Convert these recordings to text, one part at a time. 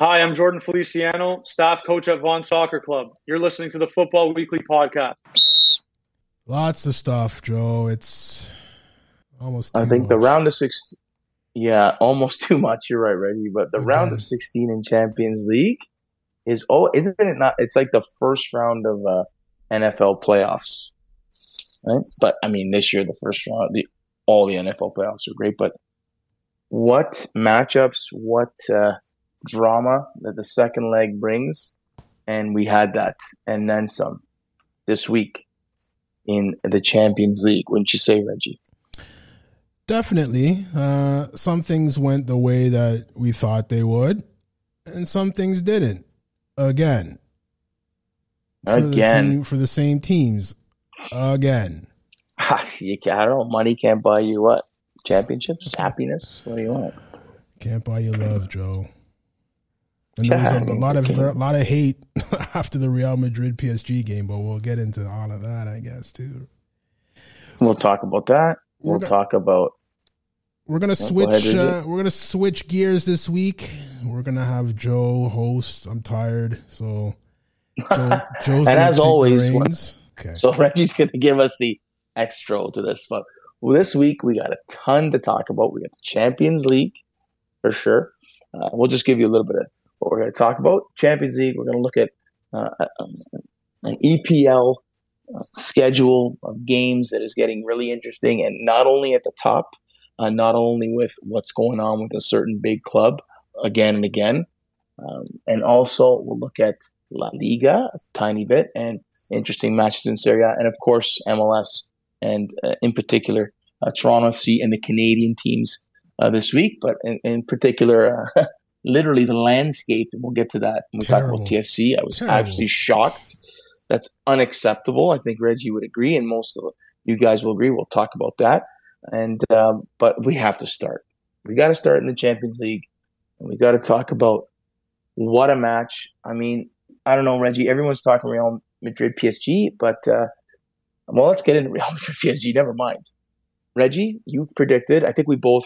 Hi, I'm Jordan Feliciano, staff coach at Vaughan Soccer Club. You're listening to the Futbol Weekly podcast. Lots of stuff, Joe. It's almost. I think much. the round of six. Yeah, almost too much. You're right, Reggie. But the Again. round of 16 in Champions League is oh, isn't it not? It's like the first round of uh, NFL playoffs, right? But I mean, this year the first round, the all the NFL playoffs are great. But what matchups? What uh, drama that the second leg brings, and we had that and then some this week in the Champions League. Wouldn't you say, Reggie? Definitely. Uh, some things went the way that we thought they would, and some things didn't. Again. For Again. The team, for the same teams. Again. you, I don't know. Money can't buy you what? Championships? Happiness? What do you want? Can't buy you love, Joe. And there was a, a lot of a lot of hate after the Real Madrid PSG game, but we'll get into all of that, I guess, too. We'll talk about that. We'll gonna, talk about. We're gonna switch. Go uh, we're gonna switch gears this week. We're gonna have Joe host. I'm tired, so Joe, Joe's and as always, okay. so Reggie's gonna give us the extra to this. But well, this week we got a ton to talk about. We got the Champions League for sure. Uh, we'll just give you a little bit of what we're going to talk about. Champions League, we're going to look at uh, an EPL uh, schedule of games that is getting really interesting, and not only at the top, uh, not only with what's going on with a certain big club again and again, um, and also we'll look at La Liga a tiny bit and interesting matches in Serie A, and of course MLS, and uh, in particular uh, Toronto FC and the Canadian teams uh, this week, but in, in particular, uh, literally the landscape, and we'll get to that when we Terrible. talk about TFC. I was Terrible. absolutely shocked. That's unacceptable. I think Reggie would agree, and most of you guys will agree. We'll talk about that. And um, but we have to start. We got to start in the Champions League, and we got to talk about what a match. I mean, I don't know, Reggie. Everyone's talking Real Madrid PSG, but uh, well, let's get into Real Madrid PSG. Never mind. Reggie, you predicted. I think we both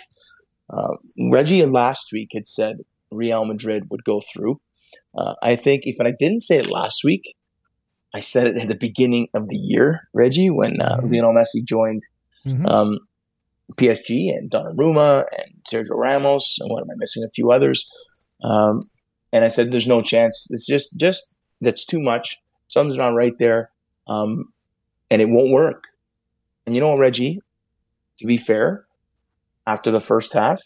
uh, Reggie last week had said Real Madrid would go through. Uh, I think if I didn't say it last week, I said it at the beginning of the year, Reggie, when uh, mm-hmm. Lionel Messi joined mm-hmm. um, PSG and Donnarumma and Sergio Ramos and what am I missing? A few others. Um, and I said, "There's no chance. It's just, just that's too much. Something's not right there, um, and it won't work." And you know, Reggie, to be fair, after the first half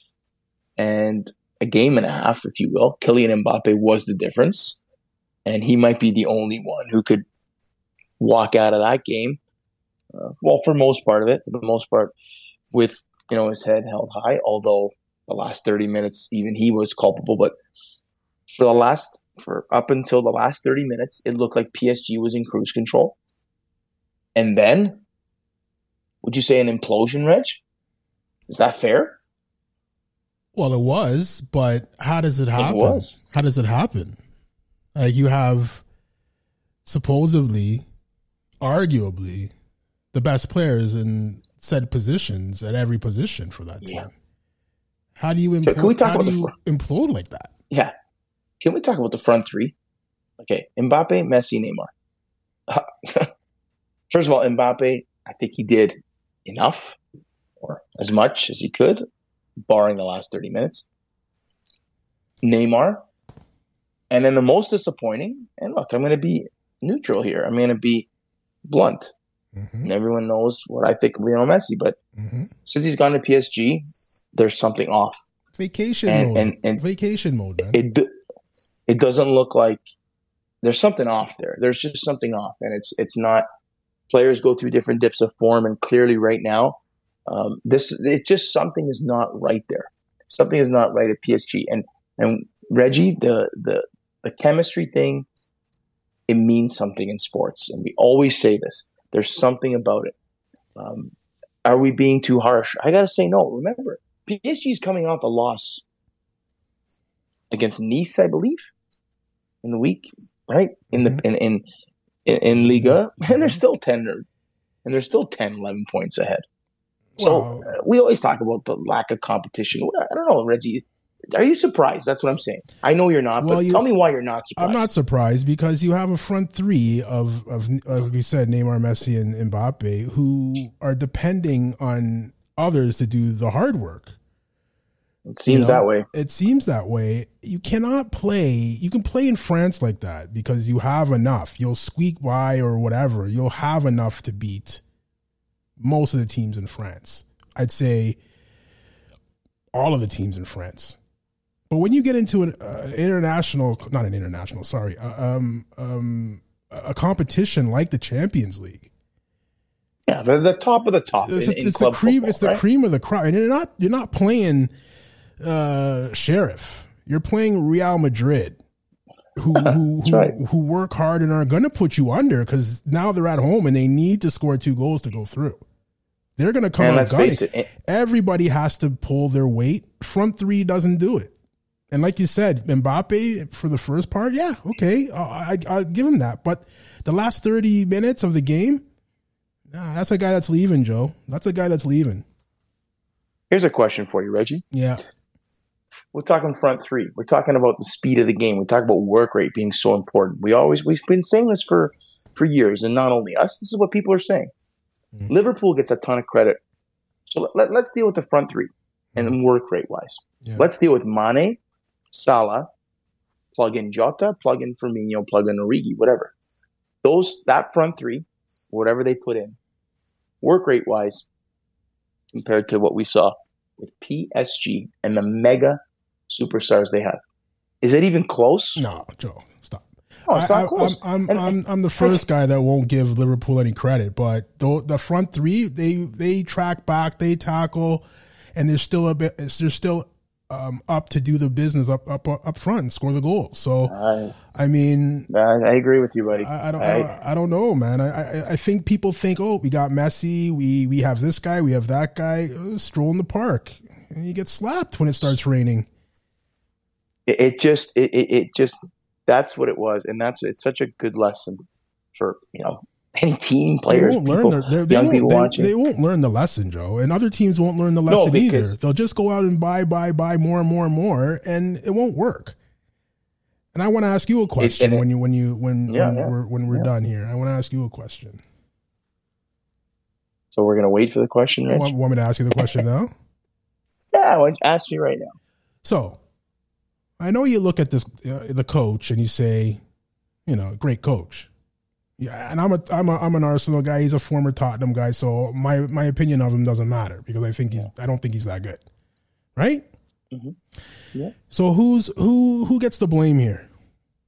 and a game and a half, if you will, Kylian Mbappe was the difference. And he might be the only one who could walk out of that game. Uh, well, for most part of it, for the most part, with you know his head held high. Although the last 30 minutes, even he was culpable. But for the last, for up until the last 30 minutes, it looked like PSG was in cruise control. And then, would you say an implosion, Reg? Is that fair? Well, it was, but how does it happen? It. How does it happen? Like you have supposedly, arguably, the best players in said positions at every position for that team. Yeah. How do you implode, Can we talk about fr- implode like that? Yeah. Can we talk about the front three? Okay, Mbappe, Messi, Neymar. First of all, Mbappe, I think he did enough or as much as he could, barring the last 30 minutes. Neymar. And then the most disappointing, and look, I'm going to be neutral here. I'm going to be blunt. Mm-hmm. Everyone knows what I think of Lionel Messi, but mm-hmm. since he's gone to PSG, there's something off. Vacation and, mode. And, and vacation mode, man. It, it doesn't look like there's something off there. There's just something off, and it's it's not. Players go through different dips of form, and clearly, right now, um, this it just something is not right there. Something is not right at PSG. And and Reggie, the the the chemistry thing, it means something in sports, and we always say this. There's something about it. Um, are we being too harsh? I gotta say no. Remember, PSG is coming off a loss against Nice, I believe, in the week, right? In the mm-hmm. in in in, in Liga, and they're still ten or, and they're still 10, 11 points ahead. So uh, we always talk about the lack of competition. I don't know, Reggie. Are you surprised? That's what I'm saying. I know you're not, well, but you, tell me why you're not surprised. I'm not surprised because you have a front three of, of, like you said, Neymar, Messi, and Mbappe, who are depending on others to do the hard work. It seems you know, that way. It seems that way. You cannot play. You can play in France like that because you have enough. You'll squeak by or whatever. You'll have enough to beat most of the teams in France. I'd say all of the teams in France. But when you get into an uh, international, not an international, sorry, uh, um, um, a competition like the Champions League, yeah, the, the top of the top. It's, in, it's the cream. Football, it's the cream of the crop, and you're not you're not playing uh, Sheriff. You're playing Real Madrid, who who who, right. who work hard and are going to put you under because now they're at home and they need to score two goals to go through. They're going to come and out gunning. It, Everybody has to pull their weight. Front three doesn't do it. And like you said, Mbappe for the first part, yeah, okay, I, I, will give him that. But the last thirty minutes of the game, nah, that's a guy that's leaving, Joe. That's a guy that's leaving. Here's a question for you, Reggie. Yeah. We're talking front three. We're talking about the speed of the game. We talk about work rate being so important. We always we've been saying this for for years, and not only us. This is what people are saying. Mm-hmm. Liverpool gets a ton of credit. So let, us deal with the front three and mm-hmm. work rate wise. Yeah. Let's deal with Mane, Salah, plug in Jota, plug in Firmino, plug in Origi, whatever. Those that front three, whatever they put in, work rate wise, compared to what we saw with PSG and the mega superstars they have. Is it even close? No, Joe, stop. Oh, it's not I, close. I'm, I'm, I'm, I'm, the first guy that won't give Liverpool any credit, but the, the front three, they they track back, they tackle, and they're still a bit, they're still um, up to do the business up up up front and score the goals. So, I, I mean, I, I, agree with you, buddy. I, I don't, I, I, don't know, man. I, I think people think, oh, we got Messi, we we have this guy, we have that guy. Stroll in the park, and you get slapped when it starts raining it, it just it, it just that's what it was, and that's it's such a good lesson for you know any team players, they won't people, learn their, they, young people they, watching. They won't learn the lesson, Joe, and other teams won't learn the lesson no, either. They'll just go out and buy, buy, buy more and more and more, and it won't work. And I want to ask you a question it, when you when you when yeah, when yeah, we're when we're yeah. done here. I want to ask you a question. So we're gonna wait for the question. Rich? Want, want me to ask you the question now? yeah, ask me right now. So I know you look at this uh, the coach and you say, you know, great coach. Yeah, and I'm a I'm a I'm an Arsenal guy. He's a former Tottenham guy, so my my opinion of him doesn't matter because I think he's I don't think he's that good, right? Mm-hmm. Yeah. So who's who who gets the blame here?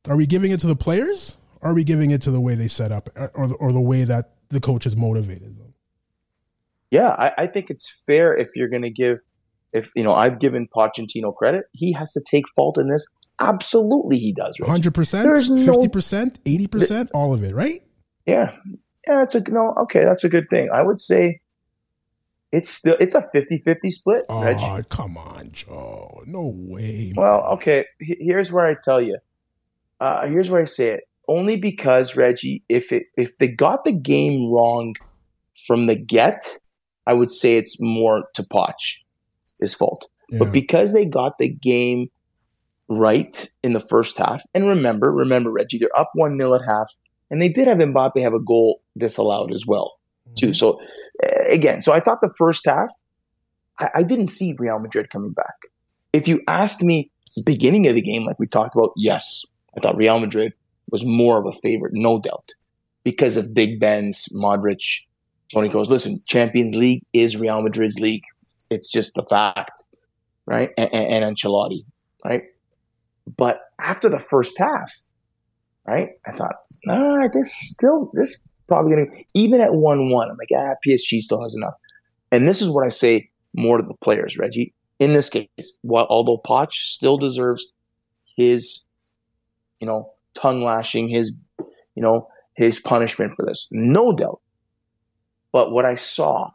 Are we giving it to the players? Are we giving it to the way they set up, uh, or the, or the way that the coach is motivated them? Yeah, I, I think it's fair if you're going to give if you know I've given Pochettino credit, he has to take fault in this. Absolutely, he does. Hundred percent, fifty percent, eighty percent, all of it, right? Yeah, yeah. That's a no. Okay, that's a good thing. I would say it's still it's a 50-50 split. Oh, Reg. come on, Joe. No way. Man. Well, okay. Here's where I tell you. Uh, here's where I say it. Only because Reggie, if it if they got the game wrong from the get, I would say it's more to Poch his fault. Yeah. But because they got the game right in the first half, and remember, remember, Reggie, they're up 1 0 at half, and they did have Mbappe have a goal disallowed as well, too. Mm-hmm. So, uh, again, so I thought the first half, I, I didn't see Real Madrid coming back. If you asked me beginning of the game, like we talked about, yes, I thought Real Madrid was more of a favorite, no doubt, because of Big Benz, Modric, Toni Kroos. Listen, Champions League is Real Madrid's league. It's just the fact, right? And, and, and Ancelotti, right? But after the first half, right? I thought, nah, this still, this probably gonna, even at 1 1, I'm like, ah, PSG still has enough. And this is what I say more to the players, Reggie. In this case, while, although Poch still deserves his, you know, tongue lashing, his, you know, his punishment for this, no doubt. But what I saw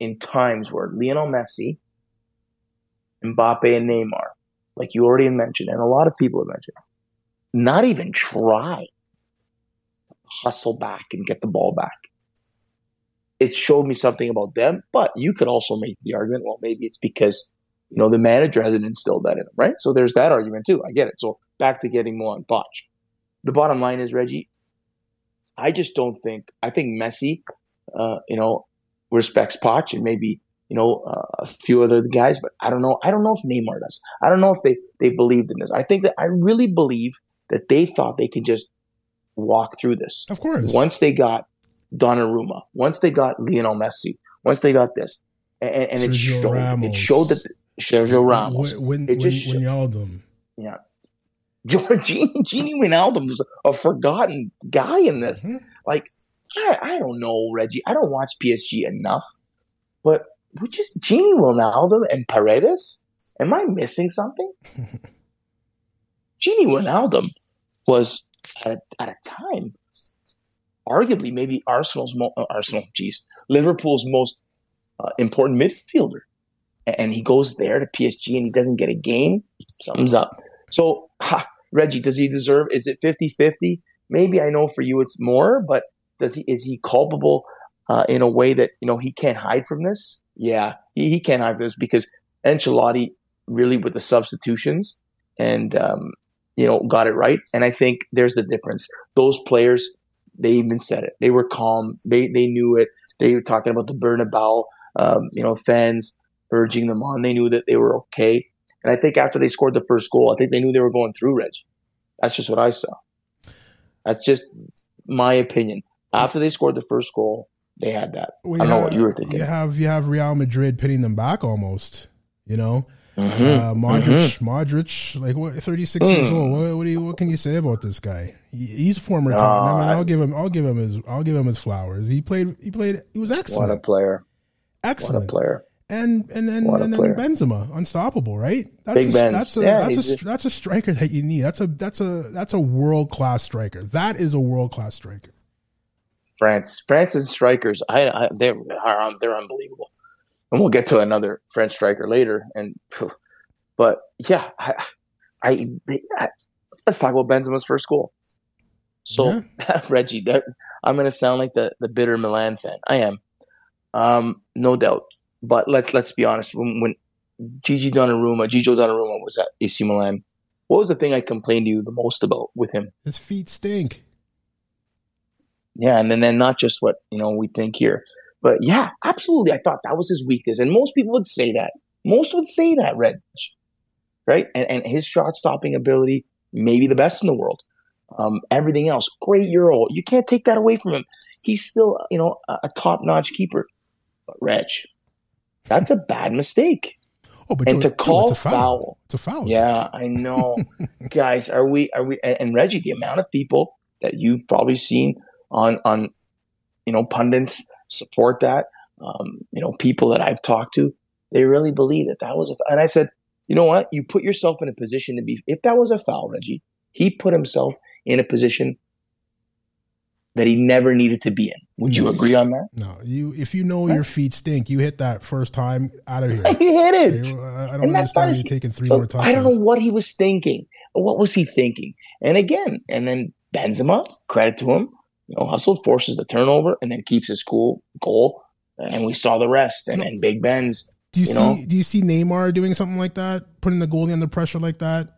in times where Lionel Messi, Mbappe, and Neymar, like you already mentioned, and a lot of people have mentioned, not even try hustle back and get the ball back. It showed me something about them, but you could also make the argument, well, maybe it's because you know, the manager hasn't instilled that in him, right? So there's that argument too. I get it. So back to getting more on Poch. The bottom line is, Reggie, I just don't think, I think Messi, uh, you know, respects Poch and maybe, you know, uh, a few other guys, but I don't know. I don't know if Neymar does. I don't know if they, they believed in this. I think that I really believe that they thought they could just walk through this. Of course. Once they got Donnarumma, once they got Lionel Messi, once they got this, and, and it showed, Ramos. it showed that Sergio Ramos, when, when, when, Wijnaldum. yeah, Georgini Gini Wijnaldum was a forgotten guy in this. Mm-hmm. Like, I, I don't know, Reggie. I don't watch PSG enough, but we just Gini Wijnaldum and Paredes. Am I missing something? Gini Wijnaldum was at, at a time, arguably maybe Arsenal's mo- uh, Arsenal, geez, Liverpool's most uh, important midfielder, and he goes there to PSG and he doesn't get a game. Something's up. So, ha, Reggie, does he deserve? Is it 50-50? Maybe I know for you it's more, but does he is he culpable uh, in a way that you know he can't hide from this? Yeah, he, he can't hide from this because Ancelotti really with the substitutions and um, you know got it right. And I think there's the difference. Those players, they even said it. They were calm. They they knew it. They were talking about the Bernabeu, um, you know, fans urging them on. They knew that they were okay. And I think after they scored the first goal, I think they knew they were going through, Reg. That's just what I saw. That's just my opinion. After they scored the first goal, they had that. Well, I don't have, know what you were thinking. You have you have Real Madrid pinning them back almost. You know, mm-hmm. uh, Modric, mm-hmm. Modric, like what, thirty six mm. years old. What, what, do you what can you say about this guy? He, he's a former. Uh, I mean, I'll give him I'll give him his I'll give him his flowers. He played he played he was excellent. What a player! Excellent what a player and and and, and then Benzema, unstoppable, right? That's Big a, That's a yeah, that's a just... that's a striker that you need. That's a that's a that's a world class striker. That is a world class striker. France, France's strikers, I, I they are they're unbelievable, and we'll get to another French striker later. And but yeah, I, I, I let's talk about Benzema's first goal. So yeah. Reggie, that, I'm going to sound like the the bitter Milan fan. I am, um, no doubt. But let's let's be honest. When, when Gigi Donnarumma, Gigi Donnarumma was at AC Milan, what was the thing I complained to you the most about with him? His feet stink. Yeah, and then, then not just what you know we think here, but yeah, absolutely. I thought that was his weakness, and most people would say that. Most would say that, Reg, right? And and his shot stopping ability, maybe the best in the world. Um, everything else, great Euro. You can't take that away from him. He's still, you know, a, a top notch keeper. But Reg, that's a bad mistake. Oh, but and to call it's a foul. foul. It's a foul. Yeah, I know. Guys, are we are we and Reggie, the amount of people that you've probably seen on on you know pundits support that. Um, you know, people that I've talked to, they really believe that that was a and I said, you know what? You put yourself in a position to be if that was a foul, Reggie, he put himself in a position that he never needed to be in. Would you agree on that? No, you. If you know your feet stink, you hit that first time out of here. he hit it. I don't and understand you taking three more touches. I don't know what he was thinking. What was he thinking? And again, and then Benzema, credit to him, you know, hustled, forces the turnover, and then keeps his cool goal. And we saw the rest. And, and Big Benz. Do you, you see? Know, do you see Neymar doing something like that, putting the goalie under pressure like that?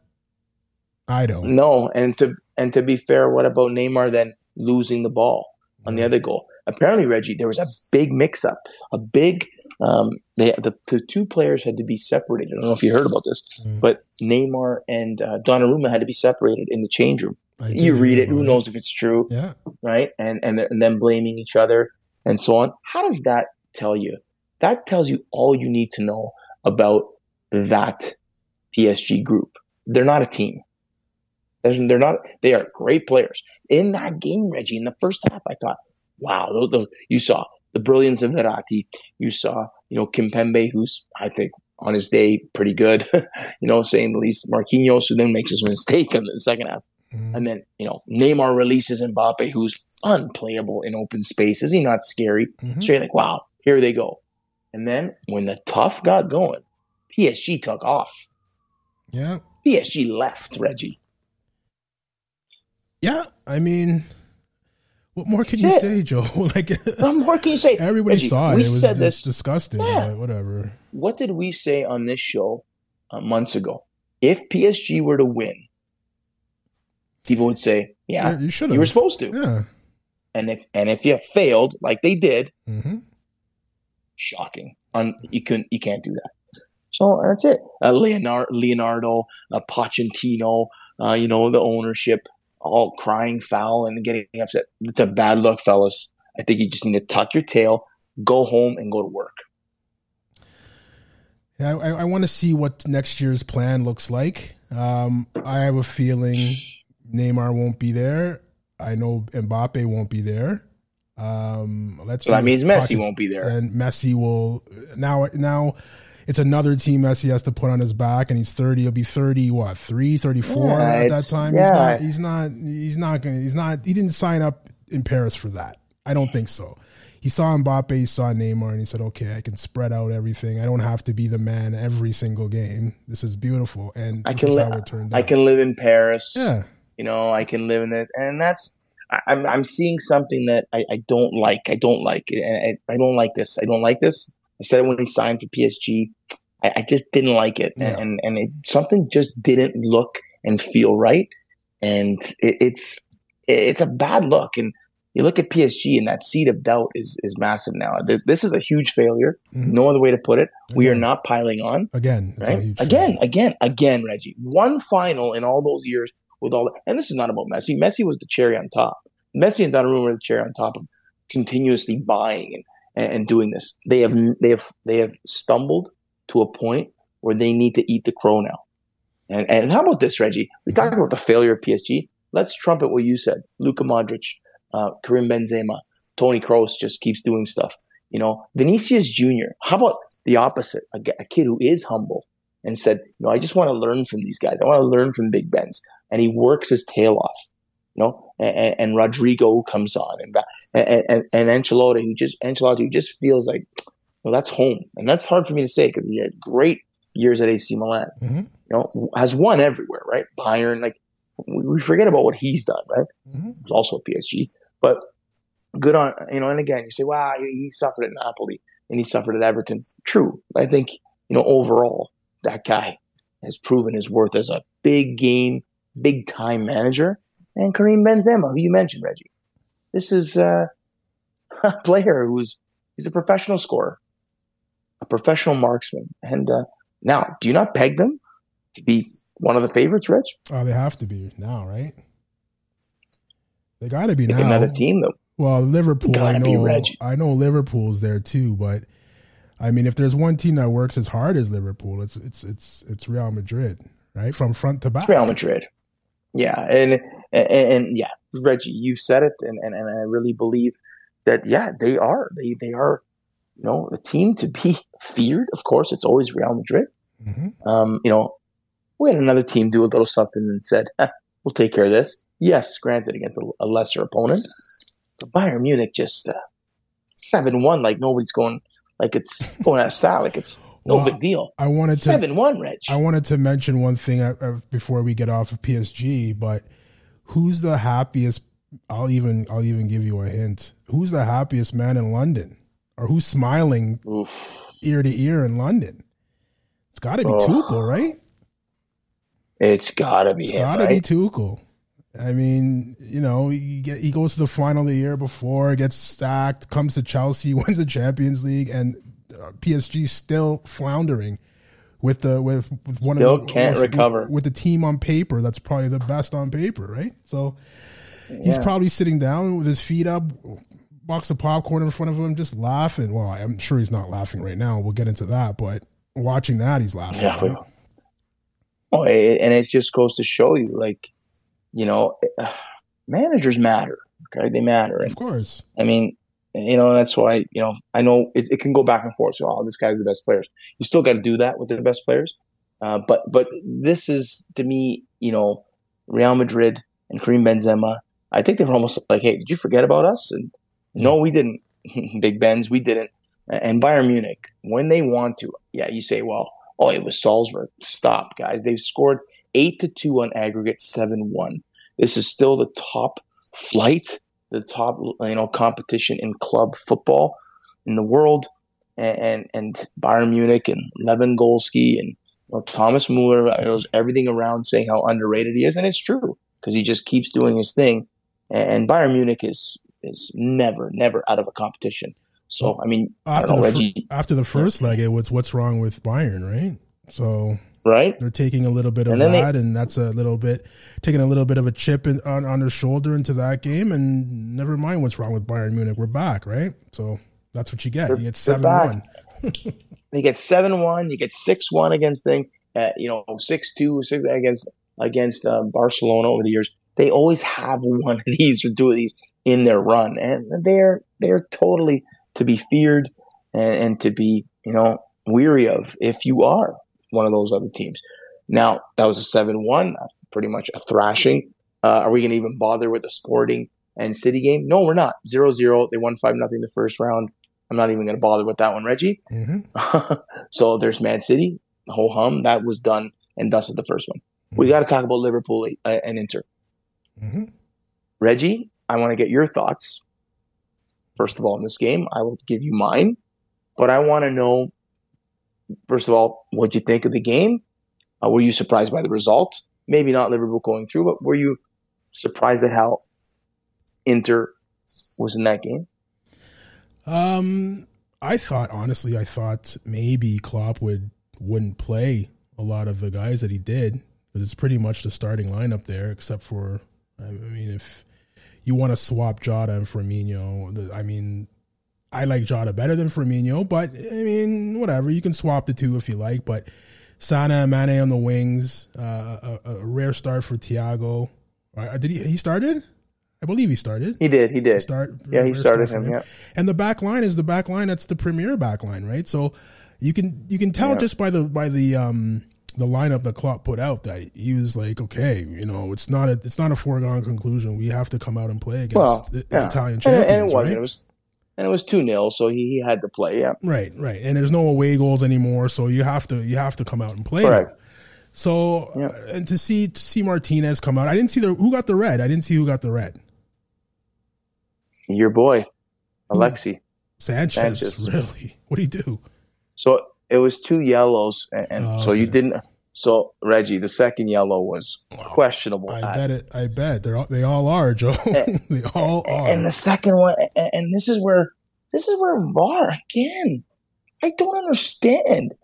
I don't. No, and to and to be fair, what about Neymar then losing the ball on the other goal? Apparently, Reggie, there was a big mix-up, a big. Um, they the, the two players had to be separated. I don't know if you heard about this, mm. but Neymar and uh, Donnarumma had to be separated in the change room. You read it. Who knows if it's true? Yeah. Right. And and and then blaming each other and so on. How does that tell you? That tells you all you need to know about that PSG group. They're not a team. They're not. They are great players in that game, Reggie. In the first half, I thought, wow, those, those, you saw the brilliance of Verratti. You saw, you know, Kimpembe, who's I think on his day pretty good. you know, saying the least. Marquinhos, who then makes his mistake in the second half, mm-hmm. and then you know Neymar releases Mbappe, who's unplayable in open space. Is he not scary? Mm-hmm. So you're like, wow, here they go. And then when the tough got going, PSG took off. Yeah. PSG left, Reggie. Yeah, I mean, What more can That's you it. say, Joe? like, what more can you say? Everybody Reggie, saw it. It was just disgusting. Yeah. whatever. What did we say on this show uh, months ago? If PSG were to win, people would say, "Yeah, yeah you should. You were supposed to." Yeah. And if and if you failed, like they did, mm-hmm. shocking. Un, you couldn't. You can't do that. So that's it. Uh, Leonardo, Leonardo uh, Pochettino, uh, you know, the ownership, all crying foul and getting upset. It's a bad look, fellas. I think you just need to tuck your tail, go home, and go to work. Yeah, I, I want to see what next year's plan looks like. Um, I have a feeling Neymar won't be there. I know Mbappe won't be there. Um, let's. So that means Messi won't be there, and Messi will now. Now it's another team Messi has to put on his back, and he's thirty. He'll be thirty. What three, 34 yeah, at that time? Yeah. He's not. He's not. He's not going. He's not. He didn't sign up in Paris for that. I don't think so. He saw Mbappe, he saw Neymar, and he said, "Okay, I can spread out everything. I don't have to be the man every single game. This is beautiful." And I can live. I can live in Paris. Yeah, you know, I can live in this, and that's. I'm I'm seeing something that I, I don't like. I don't like, and I, I don't like this. I don't like this. I said it when he signed for PSG. I, I just didn't like it, yeah. and and it, something just didn't look and feel right, and it, it's it's a bad look. And you look at PSG, and that seed of doubt is is massive now. This, this is a huge failure. Mm-hmm. No other way to put it. Again. We are not piling on again. Right? Again, again, again, Reggie. One final in all those years with all, the, and this is not about Messi. Messi was the cherry on top. Messi and Donnarumma were the cherry on top of continuously buying and and, and doing this. They have they have they have stumbled to a point where they need to eat the crow now. And and how about this, Reggie? We talked about the failure of PSG. Let's trumpet what you said. Luka Modric, uh, Karim Benzema, Toni Kroos just keeps doing stuff. You know, Vinicius Jr. How about the opposite? A, a kid who is humble and said, you know, I just want to learn from these guys. I want to learn from Big Benz. And he works his tail off you know, and, and Rodrygo comes on, and and and, and Ancelotti, who just Ancelotti, who just feels like, well, that's home, and that's hard for me to say because he had great years at AC Milan, mm-hmm. you know, has won everywhere, right? Bayern, like we forget about what he's done, right? Mm-hmm. He's also a PSG, but good on you know. And again, you say, wow, he suffered at Napoli and he suffered at Everton. True, I think you know overall that guy has proven his worth as a big game, big time manager and Karim Benzema, who you mentioned, Reggie. This is uh, a player who's he's a professional scorer, a professional marksman, and uh, now do you not peg them to be one of the favorites, Rich? Oh, they have to be now, right? They got to be Pick now. Another team, though. Well, Liverpool. I know. I know Liverpool's there too, but I mean, if there's one team that works as hard as Liverpool, it's it's it's it's Real Madrid, right, from front to back. Real Madrid. Yeah, and, and, and yeah, Reggie, you said it, and, and, and I really believe that yeah, they are they they are you know the team to be feared. Of course, it's always Real Madrid. Mm-hmm. Um, you know, we had another team do a little something and said, eh, "We'll take care of this." Yes, granted, against a, a lesser opponent, but Bayern Munich just uh, seven uh, one, like nobody's going, like it's going out of style, like it's no well, big deal. I wanted to seven one, Rich. I wanted to mention one thing uh, uh, before we get off of PSG, but who's the happiest? I'll even I'll even give you a hint. Who's the happiest man in London, or who's smiling Oof. ear to ear in London? It's got to be oh. Tuchel, right? It's got to be. It's got to right? be Tuchel. I mean, you know, he, get, he goes to the final the year before, gets stacked, comes to Chelsea, wins the Champions League, and uh, PSG still floundering with the with, with one still of the can't with, recover with, with, the team on paper that's probably the best on paper, right? So yeah. he's probably sitting down with his feet up, box of popcorn in front of him, just laughing. Well, I'm sure he's not laughing right now. We'll get into that, but watching that, he's laughing. Yeah. Right? Oh, and it just goes to show you, like, you know, managers matter. Okay, they matter. Of course. I mean, you know, that's why, you know, I know it, it, can go back and forth. So, oh, this guy's the best players. You still got to do that with the best players. Uh, but, but this is to me, you know, Real Madrid and Karim Benzema. I think they were almost like, hey, did you forget about us? And no, we didn't. Big Benz, we didn't. And Bayern Munich, when they want to, yeah, you say, well, oh, it was Salzburg. Stop, guys. They've scored eight to two on aggregate, seven one. This is still the top flight the top you know competition in club football in the world, and and, and Bayern Munich and Lewandowski and you know, Thomas Muller, uh, was everything around saying how underrated he is, and it's true because he just keeps doing his thing, and Bayern Munich is is never never out of a competition. So I mean, after I the Reggie, after the first leg, it was what's wrong with Bayern, right? So right, they're taking a little bit of and that, they, and that's a little bit taking a little bit of a chip in, on on their shoulder into that game, and never mind what's wrong with Bayern Munich. We're back, right? So that's what you get. You get seven one. they get seven one. You get six one against thing. Uh, you know, six two six against against um, Barcelona over the years. They always have one of these or two of these in their run, and they're they're totally to be feared and, and to be, you know, weary of if you are one of those other teams. Now, that was a 7 1, pretty much a thrashing. Uh, are we going to even bother with the Sporting and City game? No, we're not. 0 0. They won 5 nothing in the first round. I'm not even going to bother with that one, Reggie. Mm-hmm. so there's Man City, ho hum. That was done and dusted the first one. Mm-hmm. We got to talk about Liverpool uh, and Inter. Mm-hmm. Reggie, I want to get your thoughts first of all, in this game. I will give you mine, but I want to know, first of all, what you think of the game. Uh, were you surprised by the result? Maybe not Liverpool going through, but were you surprised at how Inter was in that game? Um, I thought honestly, I thought maybe Klopp would wouldn't play a lot of the guys that he did because it's pretty much the starting lineup there, except for I mean if you want to swap Jota and Firmino. I mean, I like Jota better than Firmino, but I mean, whatever. You can swap the two if you like. But Salah and Mane on the wings, uh, a, a, rare start for Thiago. Did he? He started. I believe he started. He did. He did. He start. Yeah, he started him, him. Yeah. And the back line is the back line. That's the premier back line, right? So you can you can tell yeah. just by the by the um the lineup that Klopp put out that he was like, okay, you know, it's not a it's not a foregone conclusion. We have to come out and play against well, yeah. Italian champions, and, and it wasn't. Right? It was and it was two 0 so he, he had to play. Yeah, right, right. And there's no away goals anymore, so you have to you have to come out and play. Correct. So yeah. uh, and to see to see Martinez come out, I didn't see the who got the red. I didn't see who got the red. Your boy, Alexis Sanchez. Sanchez. Really? What do you do? So it was two yellows, and, and oh, so you didn't. So Reggie, the second yellow was questionable. I bet it. I bet they're all, they all are, Joe. Eh, and, they all eh, are. And the second one, and, and this is where this is where VAR again. I don't understand.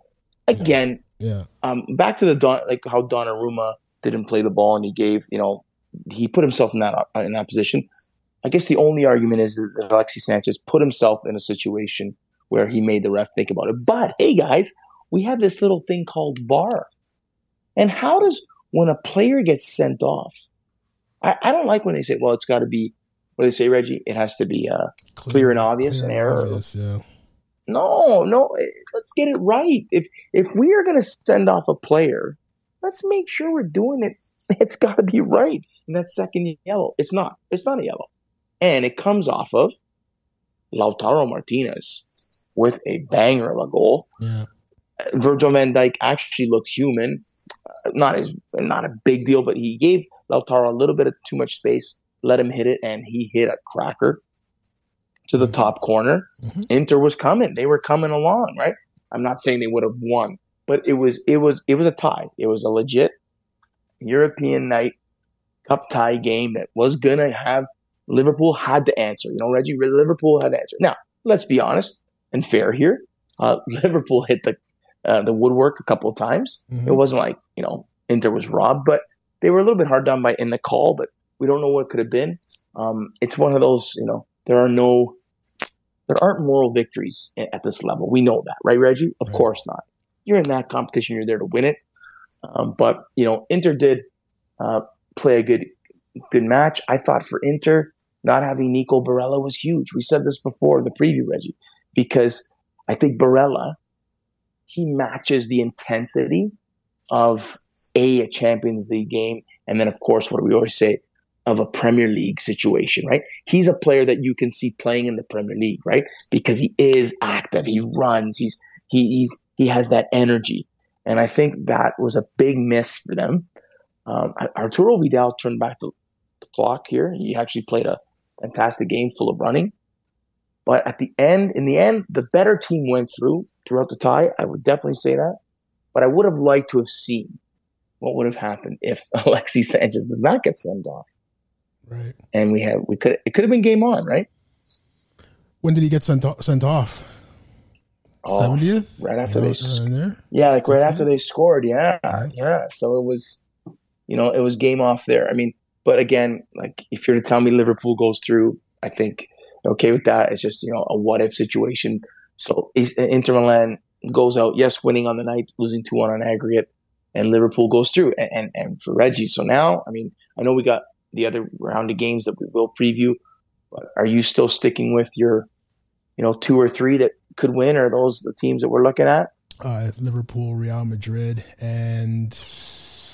Again, yeah. Um, back to the Don, like how Donnarumma didn't play the ball and he gave, you know, he put himself in that uh, in that position. I guess the only argument is that Alexis Sanchez put himself in a situation where he made the ref think about it. But hey, guys, we have this little thing called VAR. And how does when a player gets sent off? I, I don't like when they say, "Well, it's got to be." What do they say, Reggie? It has to be uh, clear, clear, and obvious clear an error. Obvious, yeah. No, no. Eh, let's get it right. If if we are going to send off a player, let's make sure we're doing it. It's got to be right. And that second yellow, it's not. It's not a yellow, and it comes off of Lautaro Martinez with a banger of a goal. Yeah. Virgil van Dijk actually looked human. Not as not a big deal, but he gave Lautaro a little bit of too much space, let him hit it, and he hit a cracker to the top corner. Mm-hmm. Inter was coming; they were coming along, right? I'm not saying they would have won, but it was it was it was a tie. It was a legit European night cup tie game that was gonna have Liverpool had to answer. You know, Reggie Liverpool had to answer. Now, let's be honest and fair here. Uh, Liverpool hit the uh, the woodwork a couple of times. Mm-hmm. It wasn't like you know Inter was robbed, but they were a little bit hard done by in the call. But we don't know what could have been. Um, it's one of those you know there are no there aren't moral victories at this level. We know that, right, Reggie? Of right. course not. You're in that competition. You're there to win it. Um, but you know, Inter did uh, play a good good match. I thought for Inter, not having Nico Barella was huge. We said this before in the preview, Reggie, because I think Barella he matches the intensity of a, a Champions League game, and then of course what we always say of a Premier League situation, right? He's a player that you can see playing in the Premier League, right? Because he is active, he runs, he's he, he's he has that energy, and I think that was a big miss for them. Um, Arturo Vidal turned back the, the clock here. He actually played a fantastic game full of running. But at the end, in the end, the better team went through throughout the tie. I would definitely say that. But I would have liked to have seen what would have happened if Alexis Sanchez does not get sent off. Right. And we have we could it could have been game on, right? When did he get sent off, sent off? Oh, Seventieth, oh, right after they, there? yeah, like right after they scored, yeah, yeah. So it was, you know, it was game off there. I mean, but again, like if you're to tell me Liverpool goes through, I think okay with that. It's just you know a what if situation. So Inter Milan goes out, yes, winning on the night, losing two one on aggregate, and Liverpool goes through. And, and and for Reggie, so now, I mean, I know we got the other round of games that we will preview, but are you still sticking with your, you know, two or three that could win? Are those the teams that we're looking at? Uh, Liverpool, Real Madrid, and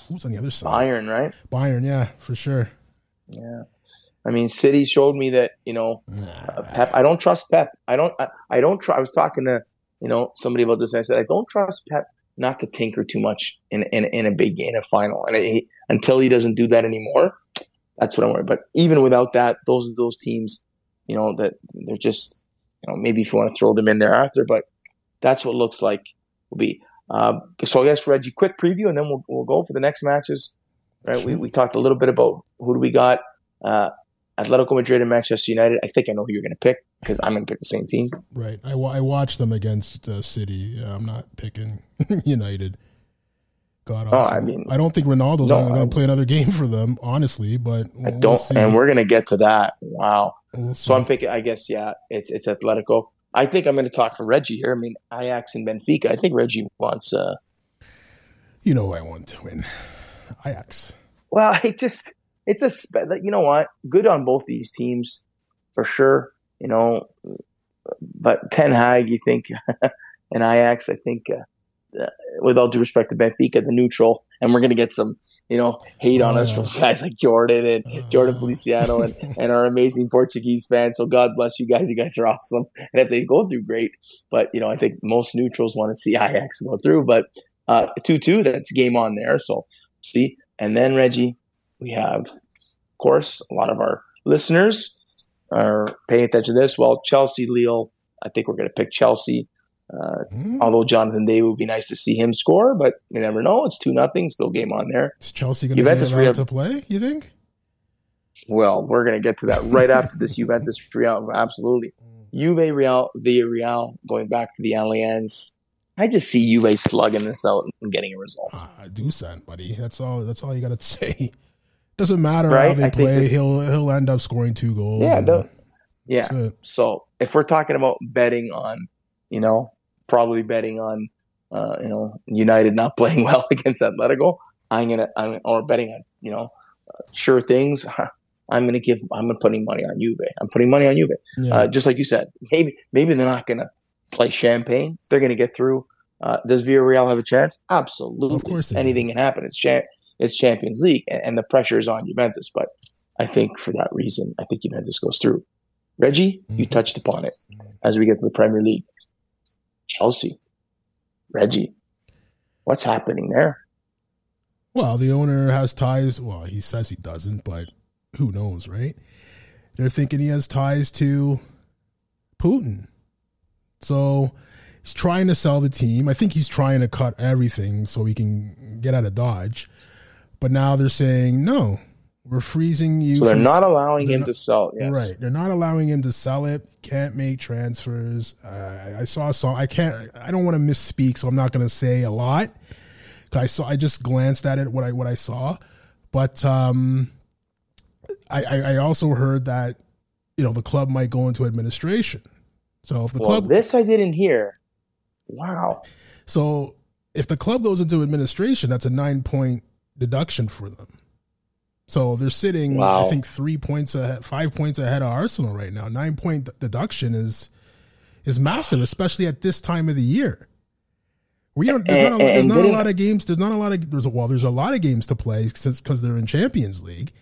who's on the other side? Bayern, right? Bayern, yeah, for sure. Yeah. I mean, City showed me that you know, uh, Pep. I don't trust Pep. I don't. I, I don't try. I was talking to you know somebody about this. And I said I don't trust Pep not to tinker too much in in, in a big in a final. And I, until he doesn't do that anymore, that's what I'm worried. But even without that, those are those teams, you know, that they're just you know maybe if you want to throw them in there after, but that's what looks like will be. Uh, so I guess Reggie, quick preview, and then we'll we'll go for the next matches. Right? We we talked a little bit about who do we got. Uh, Atletico Madrid and Manchester United. I think I know who you're going to pick because I'm going to pick the same team. Right. I, I watched them against uh, City. I'm not picking United. God, oh, I mean, I don't think Ronaldo's no, going to play another game for them, honestly. But we'll, I don't, we'll and we're going to get to that. Wow. We'll so I'm picking. I guess yeah, it's it's Atletico. I think I'm going to talk for Reggie here. I mean, Ajax and Benfica. I think Reggie wants. uh You know, I want to win Ajax. Well, I just it's a you know what? Good on both these teams for sure you know. But Ten Hag you think and Ajax I think uh, uh, with all due respect to Benfica the neutral and we're gonna get some you know hate on us from guys like Jordan and Jordan Feliciano and, and our amazing Portuguese fans. So God bless you guys. You guys are awesome. And if they go through great. But you know I think most neutrals want to see Ajax go through. But uh, 2-2 that's game on there. So see? And then Reggie we have, of course, a lot of our listeners are paying attention to this. Well, Chelsea, Lille, I think we're going to pick Chelsea. Uh, mm. Although Jonathan David would be nice to see him score, but you never know. It's two nothing, still game on there. Is Chelsea going to be allowed to play? You think? Well, we're going to get to that right after this Juventus Real. Absolutely, Juve Real Villarreal going back to the Allianz. I just see Juve slugging this out and getting a result. Uh, Dusan, buddy. That's all. That's all you got to say. Doesn't matter right? how they I play. He'll he'll end up scoring two goals. Yeah, the, yeah. So if we're talking about betting on, you know, probably betting on, uh, you know, United not playing well against Atletico, I'm gonna, I'm or betting on, you know, uh, sure things. I'm gonna give. I'm putting money on Juve. I'm putting money on Juve. Yeah. Uh, just like you said, maybe maybe they're not gonna play champagne. They're gonna get through. Uh, does Villarreal have a chance? Absolutely. Of course, anything can happen. It's cha- it's Champions League, and, and, the pressure is on Juventus. But I think for that reason, I think Juventus goes through. Reggie, mm-hmm. you touched upon it as we get to the Premier League. Chelsea, Reggie, what's happening there? Well, the owner has ties. Well, he says he doesn't, but who knows, right? They're thinking he has ties to Putin. So he's trying to sell the team. I think he's trying to cut everything so he can get out of Dodge. But now they're saying no, we're freezing you. So they're not allowing they're him not, to sell. Yes. Right, they're not allowing him to sell it. Can't make transfers. Uh, I saw some. I can't. I don't want to misspeak, so I'm not going to say a lot. I saw. I just glanced at it. What I what I saw, but um, I, I also heard that you know the club might go into administration. So if the well, club, this I didn't hear. Wow. So if the club goes into administration, that's a nine point deduction for them. So they're sitting, wow. I think, three points ahead, five points ahead of Arsenal right now. Nine point deduction is is massive, especially at this time of the year. We don't. There's not, a, there's not a lot of games. There's not a lot of. There's a well. There's a lot of games to play since because they're in Champions League,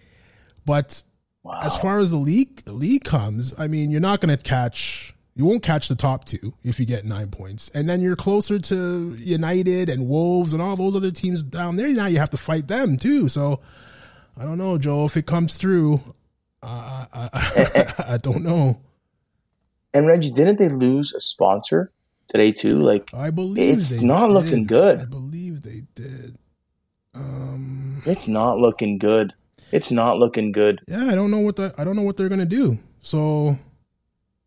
but wow. as far as the league league comes, I mean, you're not going to catch you won't catch the top two if you get nine points. And then you're closer to United and Wolves and all those other teams down there. Now you have to fight them too. So I don't know, Joe. If it comes through, I, I, I don't know. And Reggie, didn't they lose a sponsor today too? Like I believe it's not did. looking good. I believe they did. Um, it's not looking good. It's not looking good. Yeah, I don't know what the, I don't know what they're gonna do. So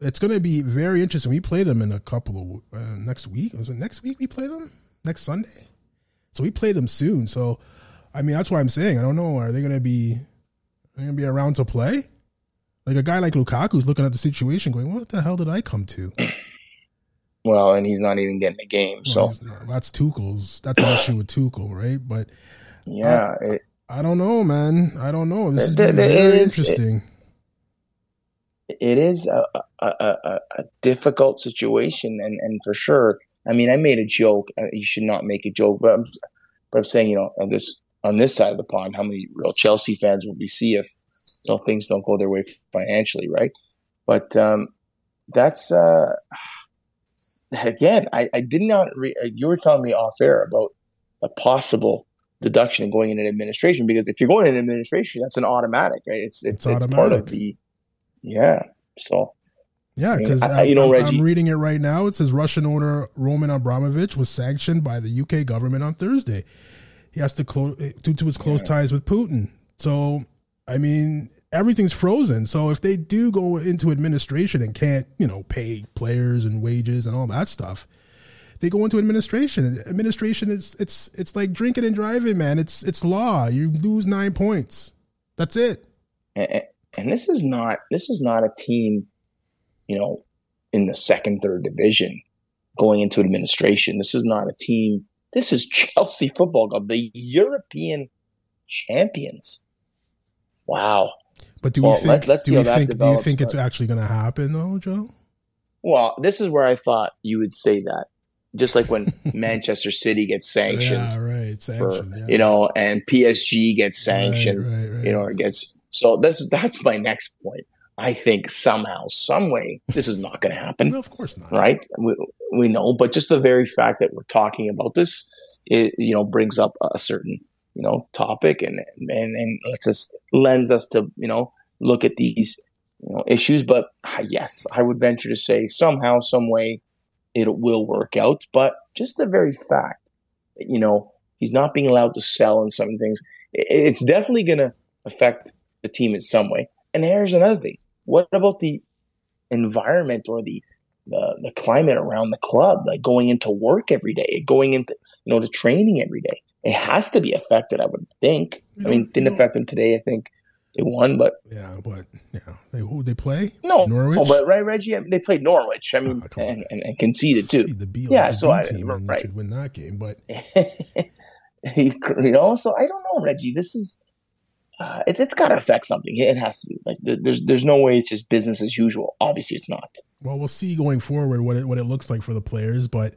it's gonna be very interesting. We play them in a couple of uh, next week. Was it next week we play them? Next Sunday. So we play them soon. So I mean, that's why I'm saying I don't know. Are they gonna be? Are they gonna be around to play? Like a guy like Lukaku's looking at the situation, going, "What the hell did I come to?" Well, and he's not even getting a game, well, so that's Tuchel's. That's an issue with Tuchel, right? But yeah, I, it, I don't know, man. I don't know. This is very interesting. It, it is a, a, a, a, difficult situation, and, and for sure. I mean, I made a joke. Uh, you should not make a joke, but I'm, but I'm saying, you know, on this on this side of the pond, how many real Chelsea fans will we see if you know things don't go their way financially, right? But um, that's uh, again, I, I did not. Re- uh, you were telling me off air about a possible deduction going into administration because if you're going into administration, that's an automatic, right? It's it's, it's, it's part of the yeah. So yeah, because I mean, you know, I'm, I'm reading it right now. It says Russian owner Roman Abramovich was sanctioned by the UK government on Thursday. He has to close eh, due to his close yeah. ties with Putin. So, I mean, everything's frozen. So if they do go into administration and can't, you know, pay players and wages and all that stuff, they go into administration. Administration is it's it's like drinking and driving, man. It's it's law. You lose nine points. That's it. And, and this is not this is not a team, you know, in the second third division going into administration. This is not a team. This is Chelsea Football Club, the European champions. Wow. But do well, we think? Let, do, we think do you think it's actually going to happen though, Joe? Well, this is where I thought you would say that. Just like when Manchester City gets sanctioned, yeah, right, sanctioned, for, yeah. you know, and PSG gets sanctioned, right, right, right. you know, it gets. So that's that's my next point. I think somehow, some way, this is not going to happen. No, of course not. Right? We, we know, but just the very fact that we're talking about this, it, you know, brings up a certain you know topic and and and lets us lends us to you know look at these you know, issues. But ah, yes, I would venture to say somehow, some way, it will work out. But just the very fact that you know he's not being allowed to sell in some things, it's definitely going to affect the team in some way. And here's another thing: what about the environment or the the, the climate around the club, like going into work every day, going into you know to training every day? it has to be affected. I would think. I mean, didn't affect them today. I think they won, but yeah, but yeah, they who they play? No, Norwich. Oh, but right, Reggie, they played Norwich. I mean, ah, oh, and, and, and, conceded too. The B, yeah, the so B I team right. should win that game, but you know, so I don't know, Reggie. This is. Uh, it, it's got to affect something. It has to. Like, there's, there's no way it's just business as usual. Obviously, it's not. Well, we'll see going forward what it, what it looks like for the players, but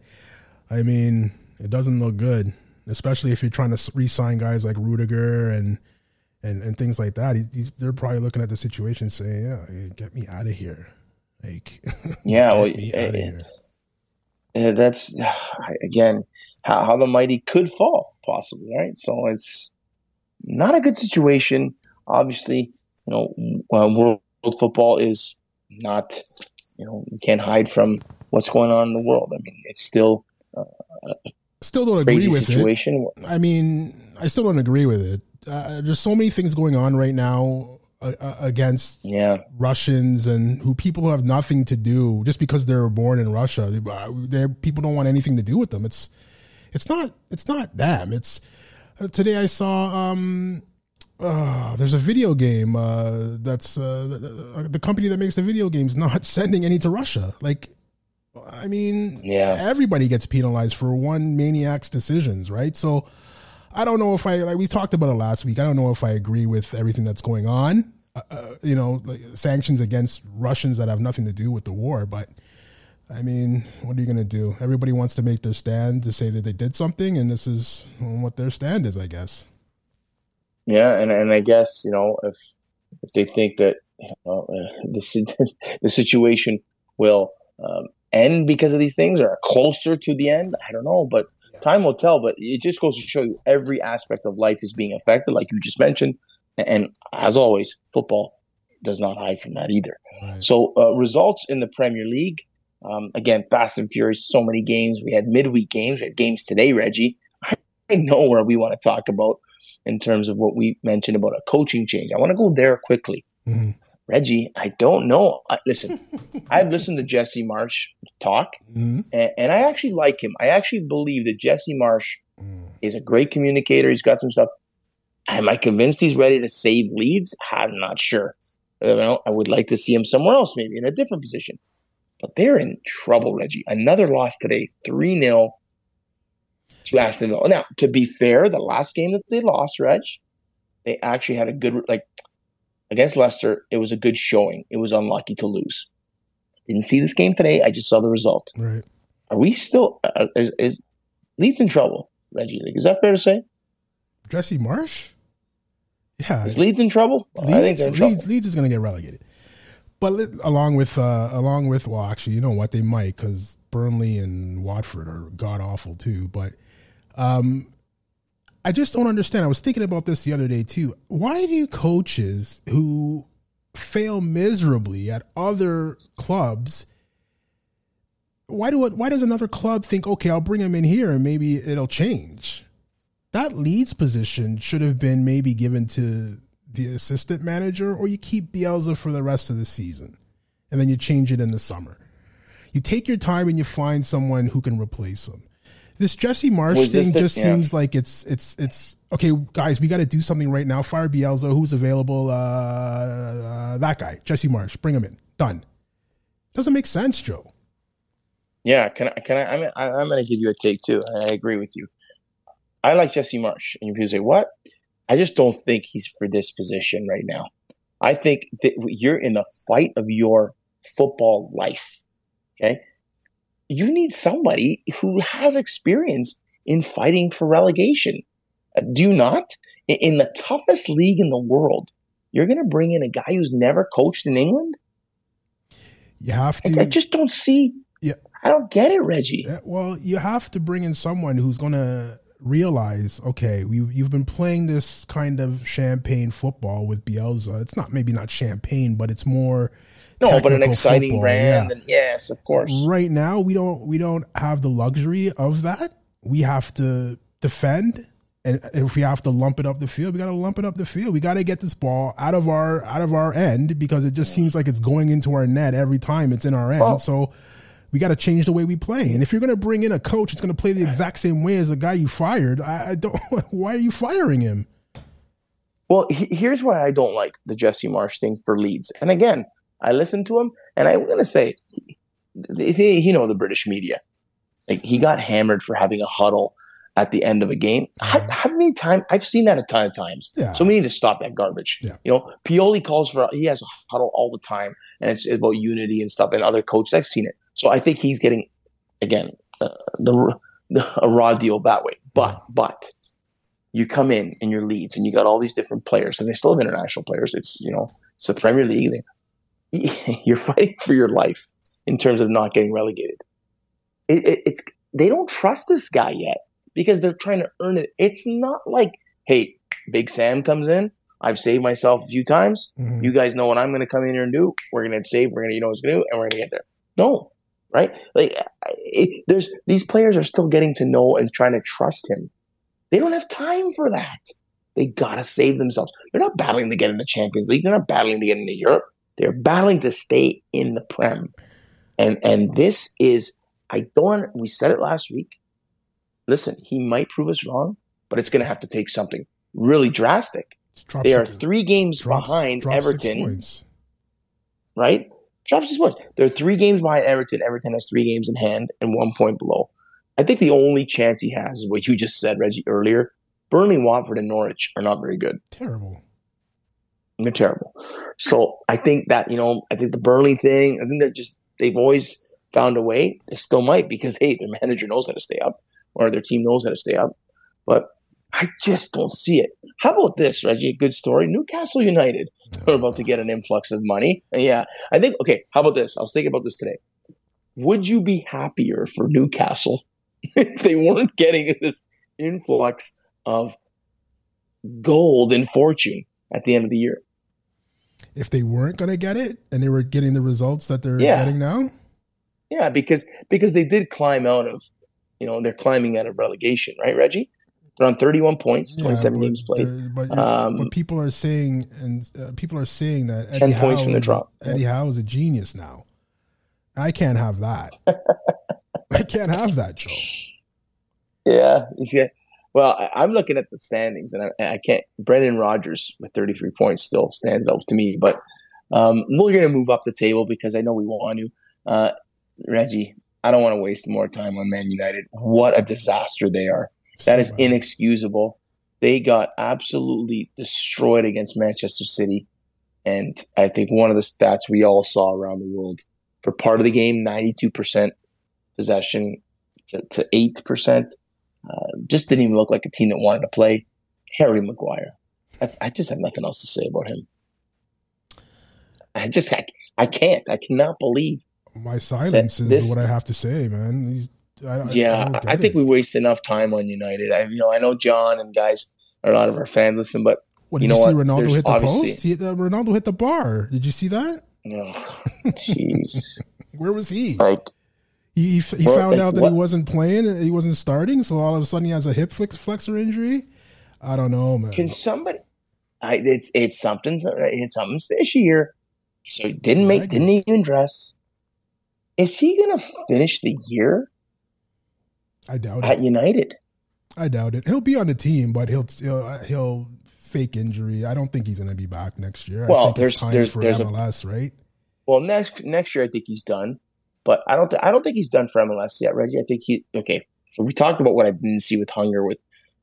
I mean, it doesn't look good especially if you're trying to re-sign guys like Rudiger and and, and things like that. He's, they're probably looking at the situation saying, "Yeah, get me out of here." Like, yeah, well, it, eh, it, eh, eh, that's again how, how the mighty could fall, possibly, right? So it's not a good situation. Obviously, you know, uh, world football is not, you know, you can't hide from what's going on in the world. I mean, it's still uh, Still don't agree with situation. it. I mean, I still don't agree with it. Uh, there's so many things going on right now uh, uh, against yeah. Russians and who people who have nothing to do just because they were born in Russia. They, uh, people don't want anything to do with them. It's it's not it's not them. It's today I saw um, uh, there's a video game uh, that's uh, the, the, company that makes the video games not sending any to Russia. Like I mean, yeah, everybody gets penalized for one maniac's decisions, right? So I don't know if I like we talked about it last week. I don't know if I agree with everything that's going on. Uh, uh, you know, like sanctions against Russians that have nothing to do with the war, but I mean, what are you going to do? Everybody wants to make their stand to say that they did something, and this is what their stand is, I guess. Yeah, and and I guess you know if if they think that you know, uh, the the situation will um, end because of these things or closer to the end. I don't know, but time will tell. But it just goes to show you every aspect of life is being affected, like you just mentioned. And as always, football does not hide from that either. Right. So uh, results in the Premier League. Um, again, fast and furious. So many games. We had midweek games. We had games today, Reggie. I know where we want to talk about in terms of what we mentioned about a coaching change. I want to go there quickly. Mm-hmm. Reggie, I don't know. I, listen, I've listened to Jesse Marsch talk, mm-hmm. and, and, I actually like him. I actually believe that Jesse Marsch mm. is a great communicator. He's got some stuff. Am I convinced he's ready to save Leeds? I'm not sure. You know, I would like to see him somewhere else, maybe in a different position. But they're in trouble, Reggie. Another loss today, 3 0 to Aston Villa. Now, to be fair, the last game that they lost, Reg, they actually had a good, like, against Leicester, it was a good showing. It was unlucky to lose. Didn't see this game today. I just saw the result. Right. Are we still, uh, is, is Leeds in trouble, Reggie? Like, is that fair to say? Jesse Marsch? Yeah. Is Leeds in trouble? Leeds, I think in Leeds, trouble. Leeds is going to get relegated. But along with, uh, along with, well, actually, you know what? They might because Burnley and Watford are god awful too. But um, I just don't understand. I was thinking about this the other day too. Why do coaches who fail miserably at other clubs? Why do it, why does another club think, okay, I'll bring him in here and maybe it'll change? That Leeds position should have been maybe given to the assistant manager, or you keep Bielsa for the rest of the season, and then you change it in the summer. You take your time and you find someone who can replace him. This Jesse Marsch Was thing the, just yeah. seems like it's it's it's okay, guys. We got to do something right now. Fire Bielsa, who's available? Uh, uh, that guy, Jesse Marsch. Bring him in. Done. Doesn't make sense, Joe. Yeah, can I? Can I? I'm, I'm going to give you a take too. I agree with you. I like Jesse Marsch, and people say what? I just don't think he's for this position right now. I think that you're in the fight of your football life. Okay, you need somebody who has experience in fighting for relegation. Do you not? In the toughest league in the world, you're going to bring in a guy who's never coached in England? You have to. I, I just don't see. Yeah. I don't get it, Reggie. Well, you have to bring in someone who's going to realize, okay, we you've been playing this kind of champagne football with Bielsa. It's not maybe not champagne, but it's more no, but an exciting football, brand. Yeah. And yes, of course. Right now, we don't we don't have the luxury of that. We have to defend, and if we have to lump it up the field, we got to lump it up the field. We got to get this ball out of our out of our end because it just seems like it's going into our net every time it's in our end. Well, so we got to change the way we play. And if you're going to bring in a coach, it's going to play the exact same way as the guy you fired. I, I don't. Why are you firing him? Well, he, here's why I don't like the Jesse Marsch thing for Leeds. And again, I listened to him, and I'm gonna say, he, you know, the British media, like he got hammered for having a huddle at the end of a game. How, how, many times I've seen that a ton of times. Yeah. So we need to stop that garbage. Yeah. You know, Pioli calls for he has a huddle all the time, and it's about unity and stuff. And other coaches, I've seen it. So I think he's getting again uh, the, the, a raw deal that way. But but you come in in your Leeds and you got all these different players, and they still have international players. It's you know it's the Premier League. You're fighting for your life in terms of not getting relegated. It, it, it's they don't trust this guy yet because they're trying to earn it. It's not like, hey, Big Sam comes in. I've saved myself a few times. Mm-hmm. You guys know what I'm going to come in here and do. We're going to save. We're going to, you know, what's going to do, and we're going to get there. No, right? Like, it, there's these players are still getting to know and trying to trust him. They don't have time for that. They gotta save themselves. They're not battling to get in the Champions League. They're not battling to get into Europe. They're battling to stay in the Prem. And and this is I don't we said it last week. Listen, he might prove us wrong, but it's gonna have to take something really drastic. They are three games drops, behind drops Everton. Right? Drops six points. They're three games behind Everton. Everton has three games in hand and one point below. I think the only chance he has is what you just said, Reggie, earlier. Burnley, Watford, and Norwich are not very good. Terrible. They're terrible. So I think that, you know, I think the Burnley thing, I think that just they've always found a way. They still might because hey, their manager knows how to stay up or their team knows how to stay up. But I just don't see it. How about this, Reggie? A good story. Newcastle United are about to get an influx of money. Yeah. I think okay, how about this? I was thinking about this today. Would you be happier for Newcastle if they weren't getting this influx of gold and fortune at the end of the year? if they weren't going to get it and they were getting the results that they're yeah. getting now? Yeah, because because they did climb out of, you know, they're climbing out of relegation, right, Reggie? They're on 31 points, 27 yeah, games played. But, um, but, people are saying, and uh, people are saying that Eddie 10 Howe points from the drop. Eddie Howe is a genius now. I can't have that. I can't have that, Joe. Yeah, yeah. Well, I, am looking at the standings, and I, I, can't. Brendan Rodgers with 33 points still stands out to me, but um, we're going to move up the table because I know we want to. Uh, Reggie, I don't want to waste more time on Man United. What a disaster they are. That is inexcusable. They got absolutely destroyed against Manchester City. And I think one of the stats we all saw around the world for part of the game, 92% possession to, to 8%. Uh, just didn't even look like a team that wanted to play. Harry Maguire. I, I just have nothing else to say about him. I just, I, I can't. I cannot believe. My silence is this, what I have to say, man. He's, I, yeah, I, I think we waste enough time on United. I, you know, I know John and guys, are a lot of our fans listen, but what, you know what? Ronaldo hit the post. He, uh, Ronaldo hit the bar. Did you see that? Oh, jeez. Where was he? Like, he, he, he found out that what? he wasn't playing, he wasn't starting, so all of a sudden he has a hip flex, flexor injury. I don't know, man. Can somebody? I, it's it's something it's something fishy here. So he didn't make, didn't even dress. Is he gonna finish the year? I doubt at it. United. I doubt it. He'll be on the team, but he'll he'll, he'll fake injury. I don't think he's going to be back next year. Well, there's there's for there's MLS, a, right? Well, next next year I think he's done. But I don't th- I don't think he's done for MLS yet, Reggie. I think he okay. So we talked about what I didn't see with hunger with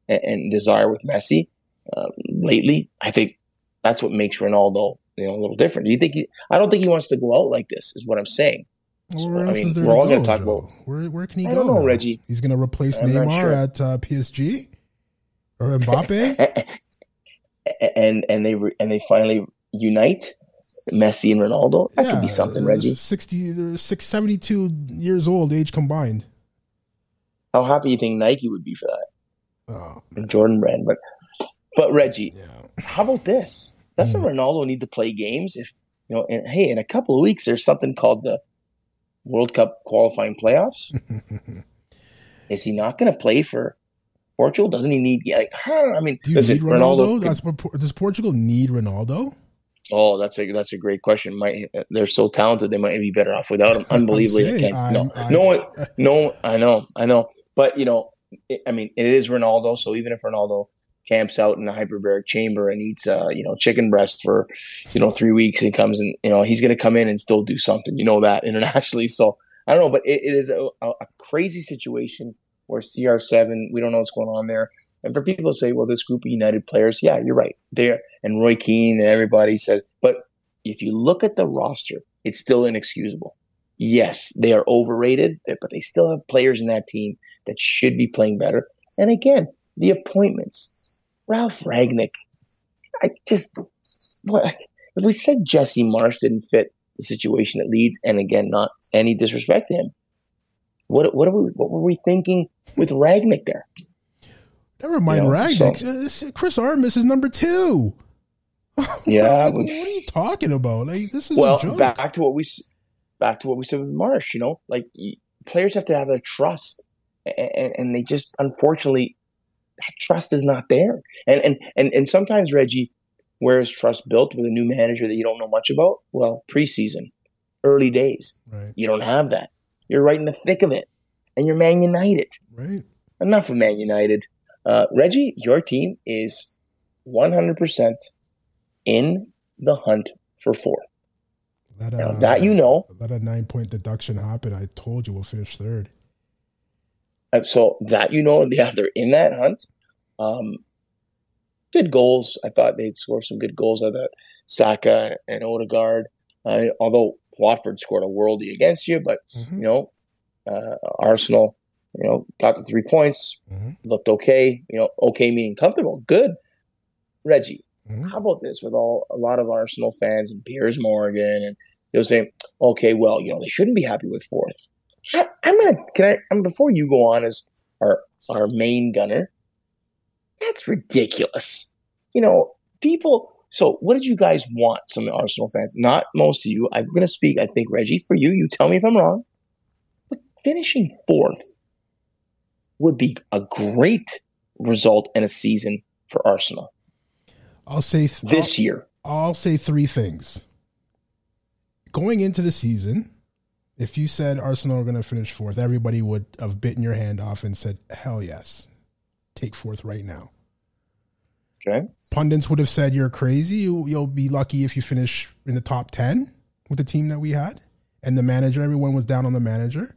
and, and desire with Messi um, lately. I think that's what makes Ronaldo you know a little different. Do you think he, I don't think he wants to go out like this? Is what I'm saying. Where else I mean, is there we're all going to talk Joe? about where where can he I go? I don't know, Reggie. He's going to replace I'm Neymar sure. at uh, PSG or Mbappe. and and they and they finally unite Messi and Ronaldo. That yeah, could be something, Reggie. 60, 72 years old, age combined. How happy you think Nike would be for that? Oh, and Jordan Brand, but but Reggie, yeah. how about this? Doesn't mm. Ronaldo need to play games? If you know, and, hey, in a couple of weeks, there's something called the World Cup qualifying playoffs. Is he not going to play for Portugal? Doesn't he need? Like, I mean, Do you need Ronaldo? Ronaldo? Does Portugal need Ronaldo? Oh, that's a that's a great question. Might they're so talented, they might be better off without him. Unbelievably against no, I, no, no. I know, I know, but you know, it, I mean, it is Ronaldo. So even if Ronaldo camps out in a hyperbaric chamber and eats, uh, you know, chicken breast for, you know, three weeks, and comes and you know he's going to come in and still do something. You know that internationally. So I don't know, but it, it is a, a crazy situation where CR7, we don't know what's going on there. And for people to say, well, this group of United players, yeah, you're right. There and Roy Keane and everybody says, but if you look at the roster, it's still inexcusable. Yes, they are overrated, but they still have players in that team that should be playing better. And again, the appointments. Ralf Rangnick. I just what if we said Jesse Marsch didn't fit the situation at Leeds, and again, not any disrespect to him. What what, are we, what were we thinking with Rangnick there? Never mind you know, Ragnick. So, uh, Chris Armas is number two. Yeah. like, what are you talking about? Like this is well back to what we back to what we said with Marsh. You know, like players have to have a trust, and, and they just unfortunately that trust is not there. And and and and sometimes Reggie, where is trust built with a new manager that you don't know much about? Well, preseason, early days. Right. You don't have that. You're right in the thick of it, and you're Man United. Right. Enough of Man United. Uh, Reggie, your team is 100% in the hunt for four. Let, uh, now, that you know. Let a nine point deduction happen. I told you we'll finish third. Uh, so that you know, yeah, they're in that hunt. Um, good goals. I thought they'd score some good goals. I thought Saka and Odegaard, uh, although Watford scored a worldie against you, but mm-hmm. you know, uh, Arsenal you know, got the three points, mm-hmm. looked okay. You know, okay meaning comfortable, good. Reggie, mm-hmm. how about this with all a lot of Arsenal fans and Piers Morgan, and they'll say, okay, well, you know, they shouldn't be happy with fourth. I, am gonna can I? I'm before you go on as our our main gunner. That's ridiculous. You know, people So, what did you guys want, some Arsenal fans? Not most of you. I'm to speak, I think, Reggie, for you. You tell me if I'm wrong. But finishing fourth would be a great result in a season for Arsenal. I'll say th- this I'll, year. I'll say three things. Going into the season, if you said Arsenal are going to finish fourth, everybody would have bitten your hand off and said, "Hell yes, take fourth right now." Okay. Pundits would have said you're crazy. You, you'll be lucky if you finish in the top 10 with the team that we had. And the manager, everyone was down on the manager.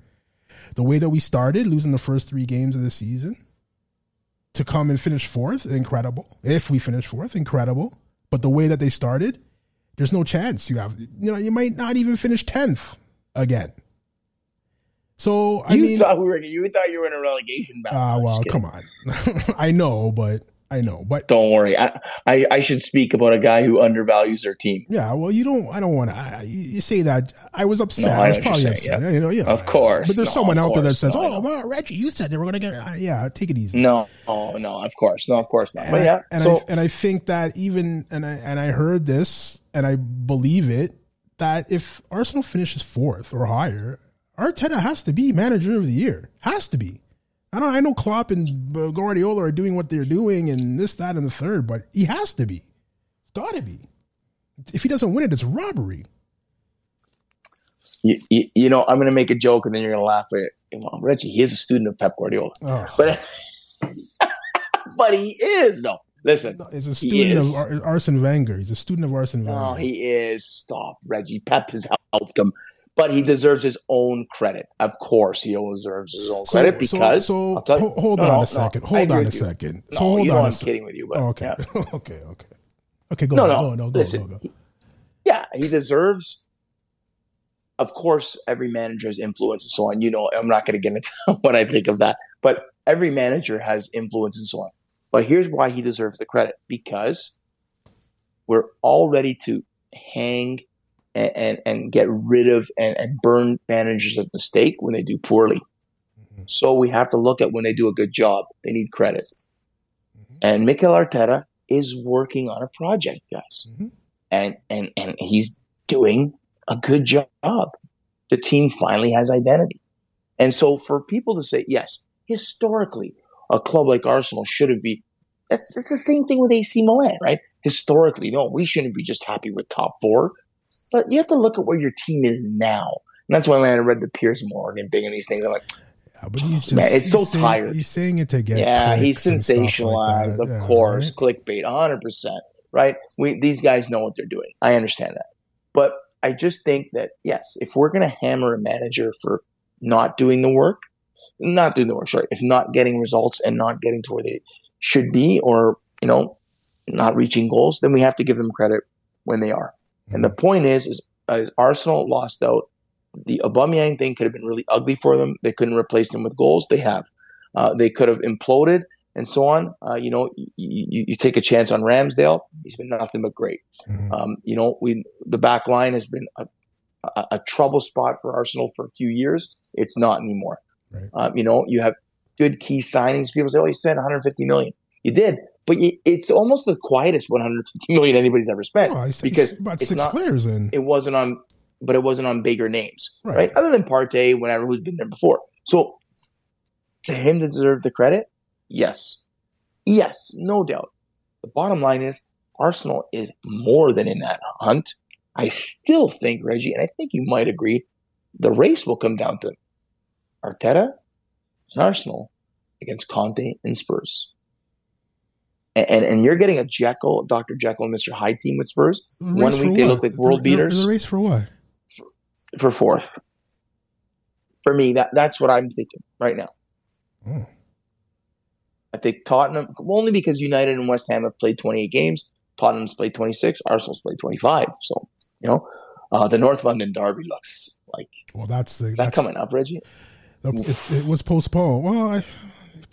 The way that we started, losing the first three games of the season, to come and finish fourth, incredible. If we finish fourth, incredible. But the way that they started, there's no chance you have, you know, you might not even finish 10th again. So I you mean, thought we were you thought you were in a relegation battle. Ah, uh, well, come on. I know, but I know, but don't worry. I, I, I should speak about a guy who undervalues their team. Yeah, well, you don't. I don't want to. You say that. I was upset. No, I, I was probably upset. Yeah. You know, yeah. Of course. But there's no, someone out course. there that says, no, "Oh, well, Reggie, you said they were going to get." Uh, yeah, take it easy. No, oh no, of course, no, of course not. And but yeah, and so, I, and I think that even and I and I heard this and I believe it that if Arsenal finishes fourth or higher, Arteta has to be manager of the year. Has to be. I know I know Klopp and Guardiola are doing what they're doing and this, that, and the third, but he has to be. It's got to be. If he doesn't win it, it's robbery. You, you, you know, I'm going to make a joke and then you're going to laugh at it. Well, Reggie, he is a student of Pep Guardiola. Oh. But, but he is, though. Listen, he's a student of Ar- Arsene Wenger. He's a student of Arsene oh, Wenger. No, he is. Stop, Reggie. Pep has helped him but he deserves his own credit. Of course, he deserves his own credit because. So, so you, hold no, on a second. Hold on a second. So hold on. I'm kidding with you, but oh, okay, yeah. okay, okay, okay. Go no, on, no, go, no, go, listen, go, go. Yeah, he deserves. Of course, every manager has influence and so on. You know, I'm not going to get into what I think of that, but every manager has influence and so on. But here's why he deserves the credit because we're all ready to hang and, and, and get rid of and, and, burn managers of mistake when they do poorly. Mm-hmm. So we have to look at when they do a good job. They need credit. Mm-hmm. And Mikel Arteta is working on a project, guys. Mm-hmm. And, and, and he's doing a good job. The team finally has identity. And so for people to say, yes, historically, a club like Arsenal shouldn't be that's, that's the same thing with AC Milan, right? Historically, no, we shouldn't be just happy with top four. But you have to look at where your team is now. And that's why when I read the Piers Morgan thing and these things, I'm like, yeah, but he's just man, it's so saying, tired. He's saying it to get yeah, he's sensationalized, like of yeah, course, right? clickbait, 100 percent, right? We these guys know what they're doing. I understand that, but I just think that yes, if we're gonna hammer a manager for not doing the work, not doing the work, sorry, if not getting results and not getting to where they should be, or you know, not reaching goals, then we have to give them credit when they are. And the point is, is uh, Arsenal lost out. The Aubameyang thing could have been really ugly for them. They couldn't replace them with goals. They have. Uh, they could have imploded and so on. Uh, you know, you, you, take a chance on Ramsdale. He's been nothing but great. Mm-hmm. Um, you know, we the back line has been a, a, a, trouble spot for Arsenal for a few years. It's not anymore. Right. Um, you know, you have good key signings. People say, "Oh, you spent 150 million." You did, but it's almost the quietest 150 million anybody's ever spent oh, because about it's six not, players in. It wasn't on, but it wasn't on bigger names, right? right? Other than Partey, whatever, who's been there before. So to him to deserve the credit, yes, yes, no doubt. The bottom line is Arsenal is more than in that hunt. I still think Reggie, and I think you might agree, the race will come down to Arteta and Arsenal against Conte and Spurs and, and you're getting a Jekyll, Dr. Jekyll and Mr. Hyde team with Spurs. One week they look like world the, beaters. The race for what? For, for, fourth. For me, that that's what I'm thinking right now. Oh. I think Tottenham, only because United and West Ham have played 28 games. Tottenham's played 26. Arsenal's played 25. So, you know, uh, the North London Derby looks like. Well, that's the. Is that's, that coming up, Reggie? It, it was postponed. Well, I,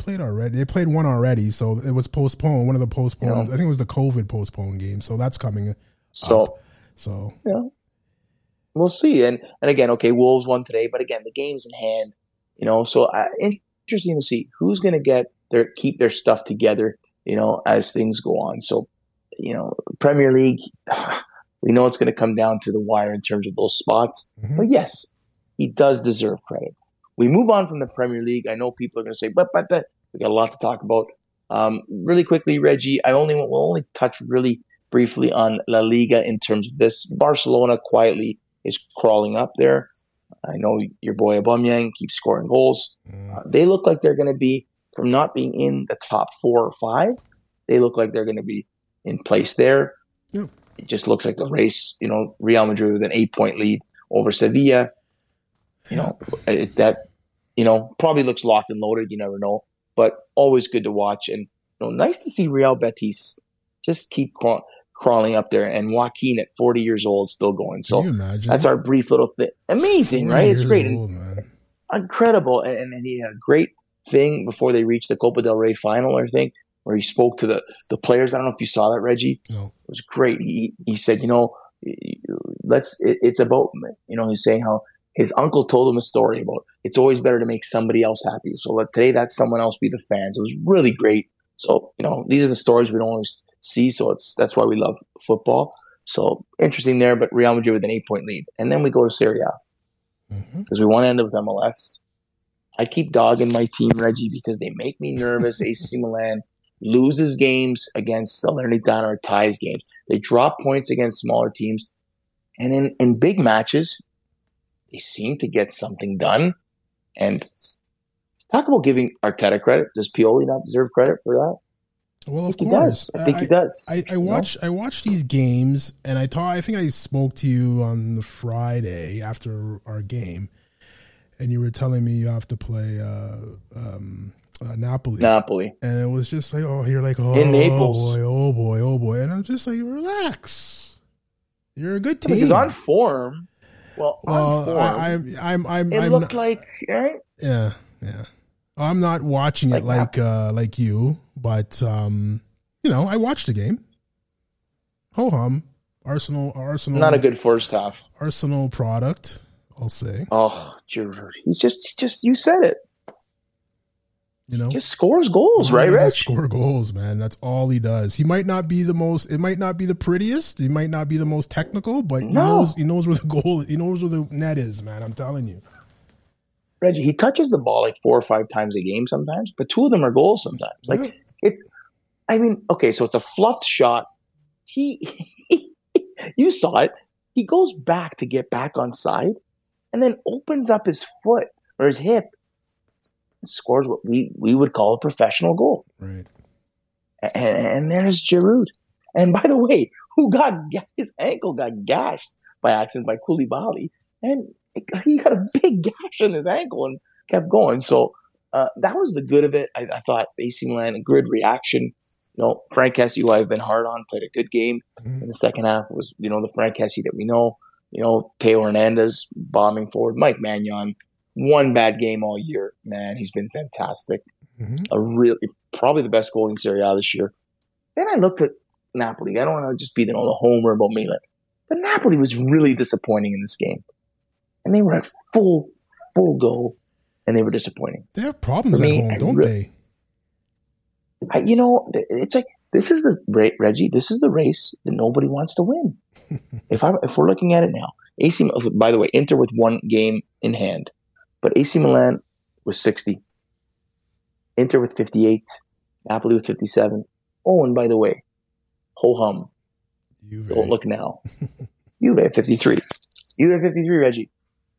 played already. They played one already, so it was postponed. One of the postponed. Yeah. I think it was the COVID postponed game. So that's coming. So, up. so yeah, we'll see. And and again, okay, Wolves won today, but again, the game's in hand. You know, so uh, interesting to see who's going to get their keep their stuff together. You know, as things go on. So you know, Premier League, we know it's going to come down to the wire in terms of those spots. Mm-hmm. But yes, he does deserve credit. We move on from the Premier League. I know people are going to say, but, but, but, we got a lot to talk about. Um, really quickly, Reggie, I only will only touch really briefly on La Liga in terms of this. Barcelona quietly is crawling up there. I know your boy Aubameyang keeps scoring goals. Mm. Uh, they look like they're going to be from not being in the top four or five. They look like they're going to be in place there. Yep. It just looks like the race. You know, Real Madrid with an eight-point lead over Sevilla. You know that. You know, probably looks locked and loaded. You never know, but always good to watch and you know, nice to see Real Betis just keep crawling up there, and Joaquin at 40 years old still going. So that's our brief little thing. Amazing, right? It's great, old, incredible, and, and he had a great thing before they reached the Copa del Rey final, I think, where he spoke to the the players. I don't know if you saw that, Reggie. No. It was great. He he said, you know, let's. It, it's about you know. He's saying how his uncle told him a story about it's always better to make somebody else happy. So let today that someone else be the fans. It was really great. So you know, these are the stories we don't always see. So it's that's why we love football. So interesting there, but Real Madrid with an eight point lead, and then we go to Serie A because mm-hmm. we want to end up with MLS. I keep dogging my team, Reggie, because they make me nervous. AC Milan loses games against Salernitana or ties games. They drop points against smaller teams, and in in big matches, they seem to get something done. And talk about giving Arteta credit. Does Pioli not deserve credit for that? Well, of course, he does. I think he does. I, I watch I watch these games, and I talk. I think I spoke to you on the Friday after our game, and you were telling me you have to play uh, um, uh, Napoli. Napoli, and it was just like, oh, you're like, oh, in Naples, boy, oh boy, oh boy, and I'm just like, relax. You're a good team. Because on form, well, well, on form, I, am I'm, I'm, it I'm looked not, like, right? Yeah, yeah. I'm not watching it like like, uh, like you, but um, you know, I watched the game. Ho hum, Arsenal, Arsenal. Not a good first half. Arsenal product, I'll say. Oh, Giroud, he's just, he just you said it. You know, just scores goals, right, Rich? Score goals, man. That's all he does. He might not be the most. It might not be the prettiest. He might not be the most technical, but he knows. He knows where the goal. He knows where the net is, man. I'm telling you. Reggie, he touches the ball like four or five times a game sometimes, but two of them are goals sometimes. Like it's, I mean, okay, so it's a fluffed shot. He, you saw it. He goes back to get back on side, and then opens up his foot or his hip, scores what we we would call a professional goal. Right. And, and there's Giroud. And by the way, who got his ankle got gashed by accident by Koulibaly, and he got a big gash in his ankle and kept going. So uh, that was the good of it. I, I thought AC Milan, a good reaction. You know, Franck Kessie, who I've been hard on, played a good game mm-hmm. in the second half. Was you know the Franck Kessie that we know. You know, Theo Hernandez bombing forward. Mike Maignan, one bad game all year. Man, he's been fantastic. Mm-hmm. A really probably the best goal in Serie A this year. Then I looked at Napoli. I don't want to just be the, the homer about Milan, but Napoli was really disappointing in this game and they were at full full goal, and they were disappointing. They have problems me, at home, don't re- they? I, you know, it's like this is the Reggie. This is the race that nobody wants to win. if I if we're looking at it now, AC. By the way, Inter with one game in hand, but AC Milan was sixty. Inter with fifty-eight, Napoli with fifty-seven. Oh, and by the way, ho hum. Don't oh, look now. Juve at fifty-three. Juve at fifty-three, Reggie.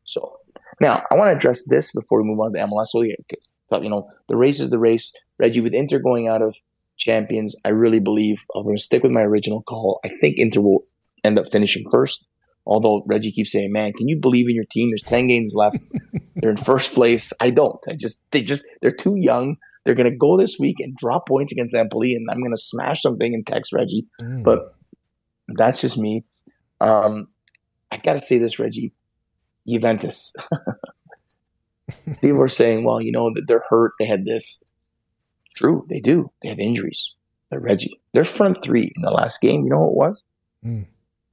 So now I want to address this before we move on to MLS. So you know, the race is the race. Reggie, with Inter going out of champions, I really believe I'm going to stick with my original call. I think Inter will end up finishing first. Although Reggie keeps saying, "Man, can you believe in your team? There's ten games left. they're in first place." I don't. I just they just they're too young. They're going to go this week and drop points against Empoli, and I'm going to smash something and text Reggie. Mm. But that's just me. Um, I got to say this, Reggie. Juventus. People are saying, well, you know, they're hurt. They had this. True, they do. They have injuries. They're Reggie. Their front three in the last game, you know what it was? Mm.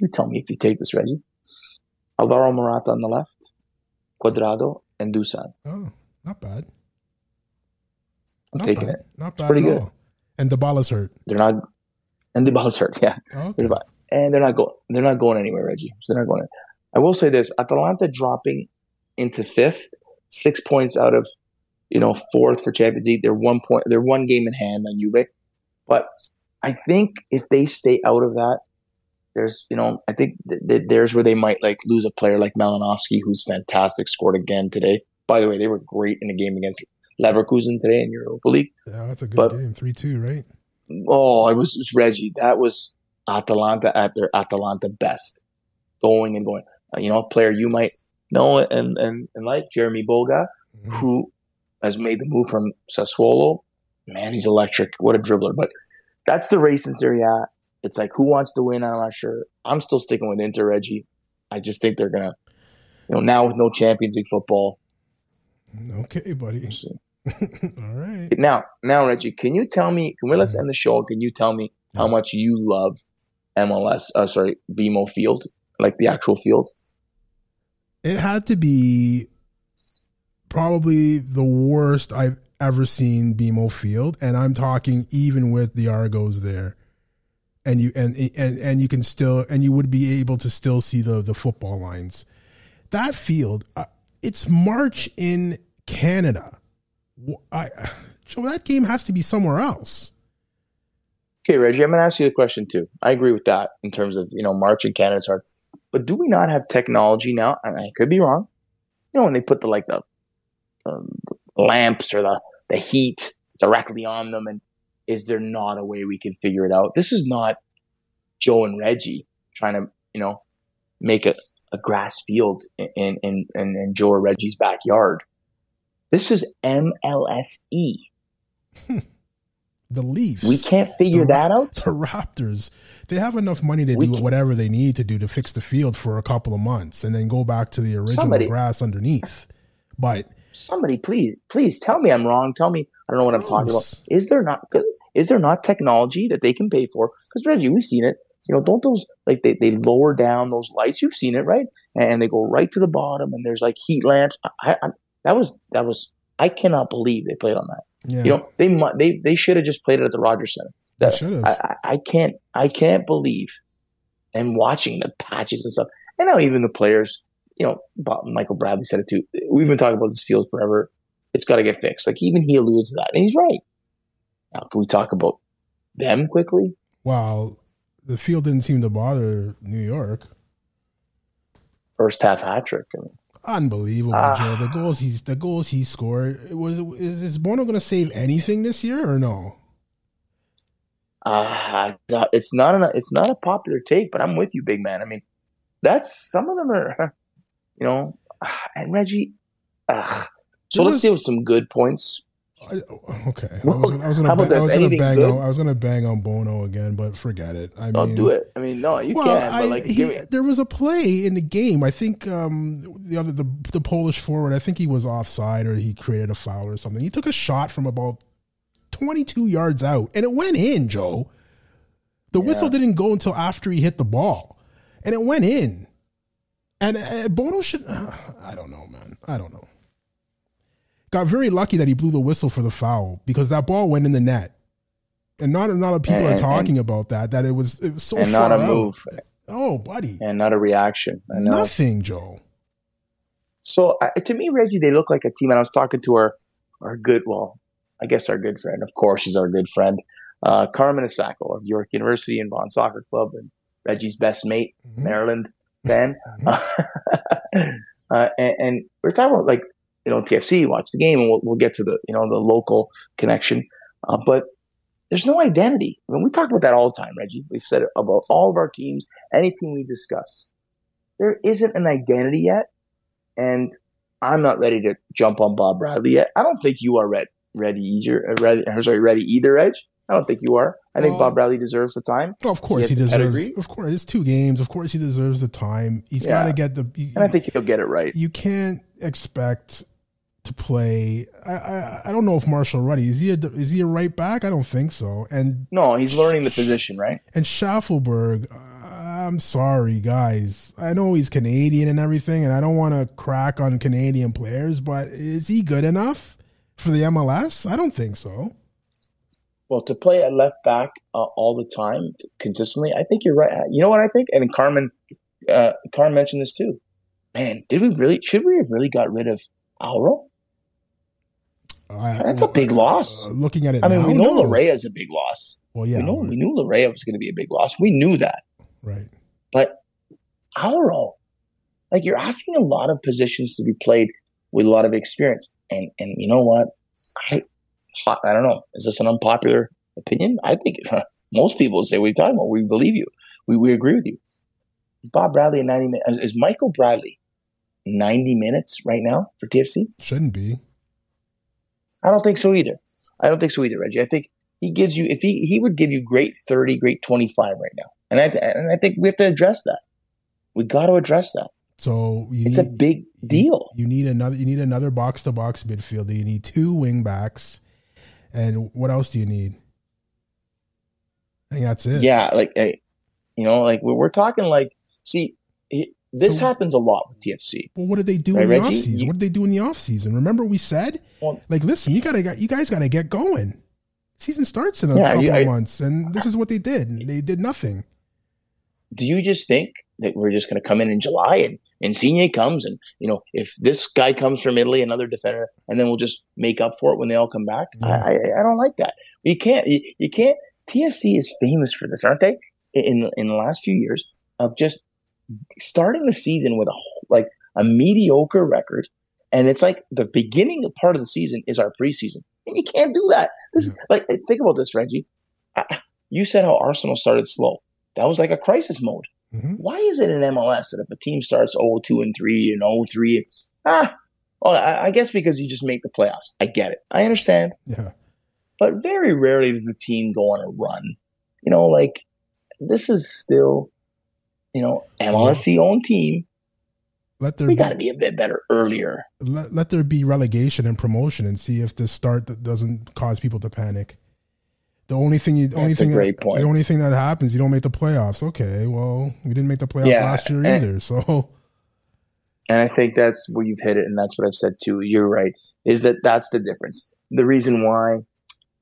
You tell me if you take this, Reggie. Alvaro Morata on the left, Cuadrado, and Dusan. Oh, not bad. I'm not taking bad. it. Not bad. It's pretty good. All. And the ball is hurt. They're not. And Dybala's hurt. Yeah, oh, okay. and they're not going. They're not going anywhere, Reggie. So they're not going. I will say this: Atalanta dropping into fifth, six points out of you know fourth for Champions League. They're one point. They're one game in hand on Juve. But I think if they stay out of that, there's you know I think th- th- there's where they might like lose a player like Malinovskyi, who's fantastic, scored again today. By the way, they were great in the game against Leverkusen today in Europa League. Yeah, that's a good but, game, three two, right? Oh, it was, it was Reggie. That was Atalanta at their Atalanta best, going and going. Uh, you know, a player you might know and and, and like Jeremie Boga, mm-hmm. who has made the move from Sassuolo. Man, he's electric. What a dribbler! But that's the race in Serie A. It's like who wants to win? I'm not sure. I'm still sticking with Inter Reggie. I just think they're gonna, you know, now with no Champions League football. Okay, buddy. All right. Now, now, Reggie, can you tell me? Can we let's end the show? Can you tell me how much you love MLS? Uh, sorry, BMO Field, like the actual field. It had to be probably the worst I've ever seen BMO Field, and I'm talking even with the Argos there, and you and and and you can still and you would be able to still see the the football lines. That field, uh, it's March in Canada I, so that game has to be somewhere else. Okay, Reggie, I'm going to ask you a question too. I agree with that in terms of you know March in Canada's hard, but do we not have technology now? And I could be wrong. You know when they put the like the um, lamps or the the heat directly on them, and is there not a way we can figure it out? This is not Joe and Reggie trying to you know make a, a grass field in in, in, in Joe or Reggie's backyard. This is MLSE. the Leafs. We can't figure the, that out. The Raptors. They have enough money to we do can, whatever they need to do to fix the field for a couple of months and then go back to the original somebody, grass underneath. But somebody, please, please tell me I'm wrong. Tell me I don't know what I'm talking about. Is there not is there not technology that they can pay for? Because Reggie, we've seen it. You know, don't those like they, they lower down those lights? You've seen it, right? And they go right to the bottom, and there's like heat lamps. I, I, that was that was I cannot believe they played on that. Yeah. You know, they they they should have just played it at the Rogers Center. That, should have. I, I can't I can't believe and watching the patches and stuff. And now even the players, you know, Michael Bradley said it too. We've been talking about this field forever. It's got to get fixed. Like even he alluded to that, and he's right. Now, can we talk about them quickly? Well, the field didn't seem to bother New York. First half hat trick. I mean, Unbelievable, uh, Joe. The goals he's the goals he scored. Was is, is Bono going to save anything this year or no? Uh, it's not a it's not a popular take, but I'm with you, big man. I mean, that's some of them are, you know, and Reggie. Uh, so let's deal with some good points. I, okay, I was, I was bang, I was gonna bang on, I was gonna bang on Bono again, but forget it. I Don't mean, do it. I mean, no, you well, can. But like, he, there was a play in the game. I think um, the other the the Polish forward. I think he was offside or he created a foul or something. He took a shot from about twenty two yards out, and it went in. Joe, the yeah. whistle didn't go until after he hit the ball, and it went in. And uh, Bono should. Uh, I don't know, man. I don't know got very lucky that he blew the whistle for the foul because that ball went in the net. And not a lot of people and, are talking and, about that. That it was it was so and not a out. move. Oh, buddy, and not a reaction. Nothing, Joe. So uh, to me, Reggie, they look like a team. And I was talking to our our good, well, I guess our good friend. Of course, she's our good friend, uh, Carmen Asako of York University and Vaughan Soccer Club, and Reggie's best mate, mm-hmm. Maryland fan. Mm-hmm. uh, and, and we're talking about like you know, TFC, watch the game, and we'll, we'll get to the, you know, the local connection. Uh, but there's no identity. I mean, we talk about that all the time, Reggie. We've said it about all of our teams, any team we discuss. There isn't an identity yet, and I'm not ready to jump on Bob Bradley yet. I don't think you are ready, ready either. Uh, ready, sorry, ready either, Edge. I don't think you are. I think Bob Bradley deserves the time. Well, of course he, he deserves. Pedigree. Of course, it's two games. Of course he deserves the time. He's yeah. got to get the. He, and I think he'll get it right. You can't expect to play. I, I, I don't know if Marshall Rutty is he a, is he a right back? I don't think so. And no, he's learning the position, right? And Shaffelburg, I'm sorry, guys. I know he's Canadian and everything, and I don't want to crack on Canadian players, but is he good enough for the MLS? I don't think so. Well, to play at left back uh, all the time consistently, I think you're right. You know what I think? And Carmen, uh, Carmen mentioned this too. Man, did we really? Should we have really got rid of Auro? That's a big loss. Uh, looking at it, I mean, now, we know no. Laryea is a big loss. Well, yeah, we know right. we knew Laryea was going to be a big loss. We knew that, right? But Auro, like you're asking a lot of positions to be played with a lot of experience, and and you know what? I I don't know. Is this an unpopular opinion? I think most people say, "What are you talking about? We believe you. We we agree with you." Is Bob Bradley at ninety minutes? Is Michael Bradley ninety minutes right now for TFC? Shouldn't be. I don't think so either. I don't think so either, Reggie. I think he gives you if he he would give you great thirty, great twenty five right now, and I and I think we have to address that. We got to address that. So it's need, a big deal. You, you need another. You need another box to box midfielder. You need two wing backs, and what else do you need? I think that's it. Yeah, like you know, like we're talking like see. This so, happens a lot with TFC. Well, what did they do right, in the Reggie? offseason? You, what did they do in the offseason? Remember we said, well, like, listen, you gotta, you guys gotta get going. Season starts in a yeah, couple you, I, of months, and this is what they did. They did nothing. Do you just think that we're just gonna come in in July and Insigne comes and you know if this guy comes from Italy, another defender, and then we'll just make up for it when they all come back? Yeah. I, I, I don't like that. You can't. You, you can't. TFC is famous for this, aren't they? In in the last few years of just starting the season with a like a mediocre record, and it's like the beginning part of the season is our preseason, and you can't do that. This yeah. like think about this, Reggie. You said how Arsenal started slow. That was like a crisis mode. Mm-hmm. Why is it in MLS that if a team starts 0-2 and 3 and 0-3, ah, well, I, I guess because you just make the playoffs. I get it. I understand. Yeah. But very rarely does a team go on a run. You know, like this is still you know, MLSC own team. Let there we got to be a bit better earlier. Let, let there be relegation and promotion, and see if this start doesn't cause people to panic. The only thing you, only thing, that, the only thing that happens, you don't make the playoffs. Okay, well, we didn't make the playoffs yeah, last year and, either, so. And I think that's where you've hit it, and that's what I've said too. You're right. Is that that's the difference? The reason why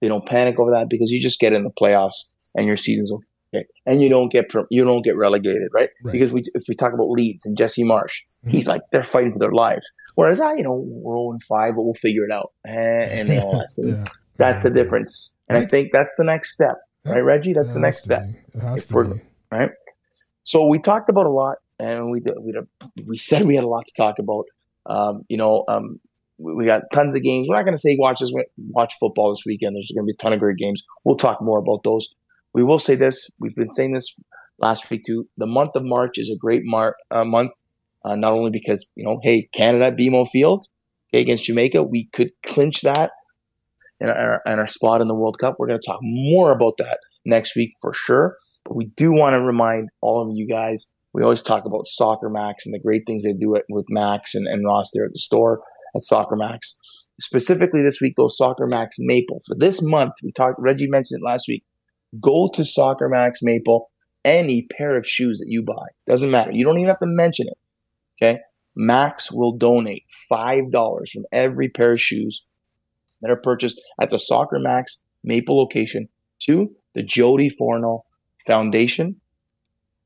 they don't panic over that because you just get in the playoffs and your season's Okay. And you don't get you don't get relegated, right? right? Because we if we talk about Leeds and Jesse Marsch, mm-hmm. he's like they're fighting for their lives. Whereas I, you know, we're 0 5, but we'll figure it out. And, and all that. So yeah. That's the difference. And I think that's the next step, right, Reggie? That's the next step. Right. So we talked about a lot, and we we we said we had a lot to talk about. Um, you know, um, we got tons of games. We're not going to say watch this, watch football this weekend. There's going to be a ton of great games. We'll talk more about those we will say this. We've been saying this last week too. The month of March is a great mar- uh, month, uh, not only because you know, hey, Canada BMO Field okay, against Jamaica, we could clinch that in our, in our spot in the World Cup. We're going to talk more about that next week for sure. But we do want to remind all of you guys. We always talk about Soccer Max and the great things they do it with Max and, and Ross there at the store at Soccer Max. Specifically this week, those Soccer Max Maple. For this month, we talked, Reggie mentioned it last week go to Soccer Max Maple, any pair of shoes that you buy. Doesn't matter. You don't even have to mention it. Okay. Max will donate $5 from every pair of shoes that are purchased at the Soccer Max Maple location to the Jody Forno Foundation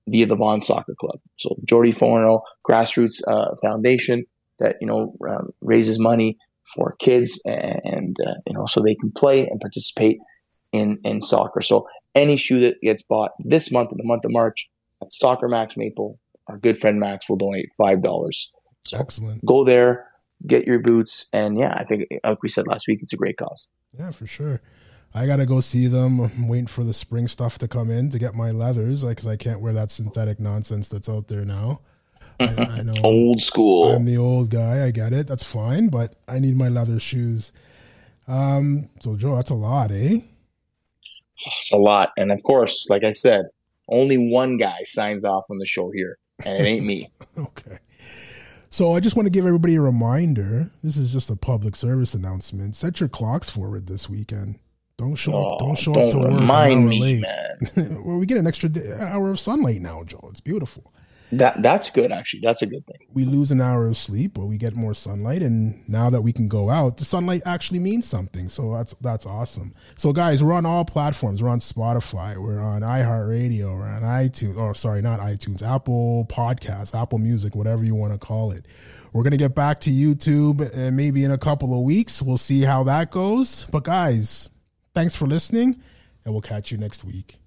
via the Vaughan Soccer Club. So Jody Forno Grassroots uh, Foundation that, you know, um, raises money for kids and, and uh, you know, so they can play and participate in, in soccer. So any shoe that gets bought this month in the month of March at Soccer Max Maple, our good friend Max will donate five dollars. So Excellent. Go there, get your boots, and yeah, I think like we said last week, it's a great cause. Yeah, for sure. I gotta go see them. I'm waiting for the spring stuff to come in to get my leathers, like because I can't wear that synthetic nonsense that's out there now. I, I know old school. I'm the old guy. I get it. That's fine, but I need my leather shoes. Um, so Joe, that's a lot, eh? It's a lot. And of course, like I said, only one guy signs off on the show here, and it ain't me. okay. So I just want to give everybody a reminder. This is just a public service announcement. Set your clocks forward this weekend. Don't show oh, up. Don't show don't up to work. Remind me, late. man. well, we get an extra hour of sunlight now, Joe. It's beautiful. That that's good actually. That's a good thing. We lose an hour of sleep, but we get more sunlight, and now that we can go out, the sunlight actually means something. So that's that's awesome. So guys, we're on all platforms. We're on Spotify. We're on iHeartRadio. We're on iTunes. Oh, sorry, not iTunes. Apple Podcasts, Apple Music, whatever you want to call it. We're going to get back to YouTube and uh, maybe in a couple of weeks. We'll see how that goes. But guys, thanks for listening and we'll catch you next week.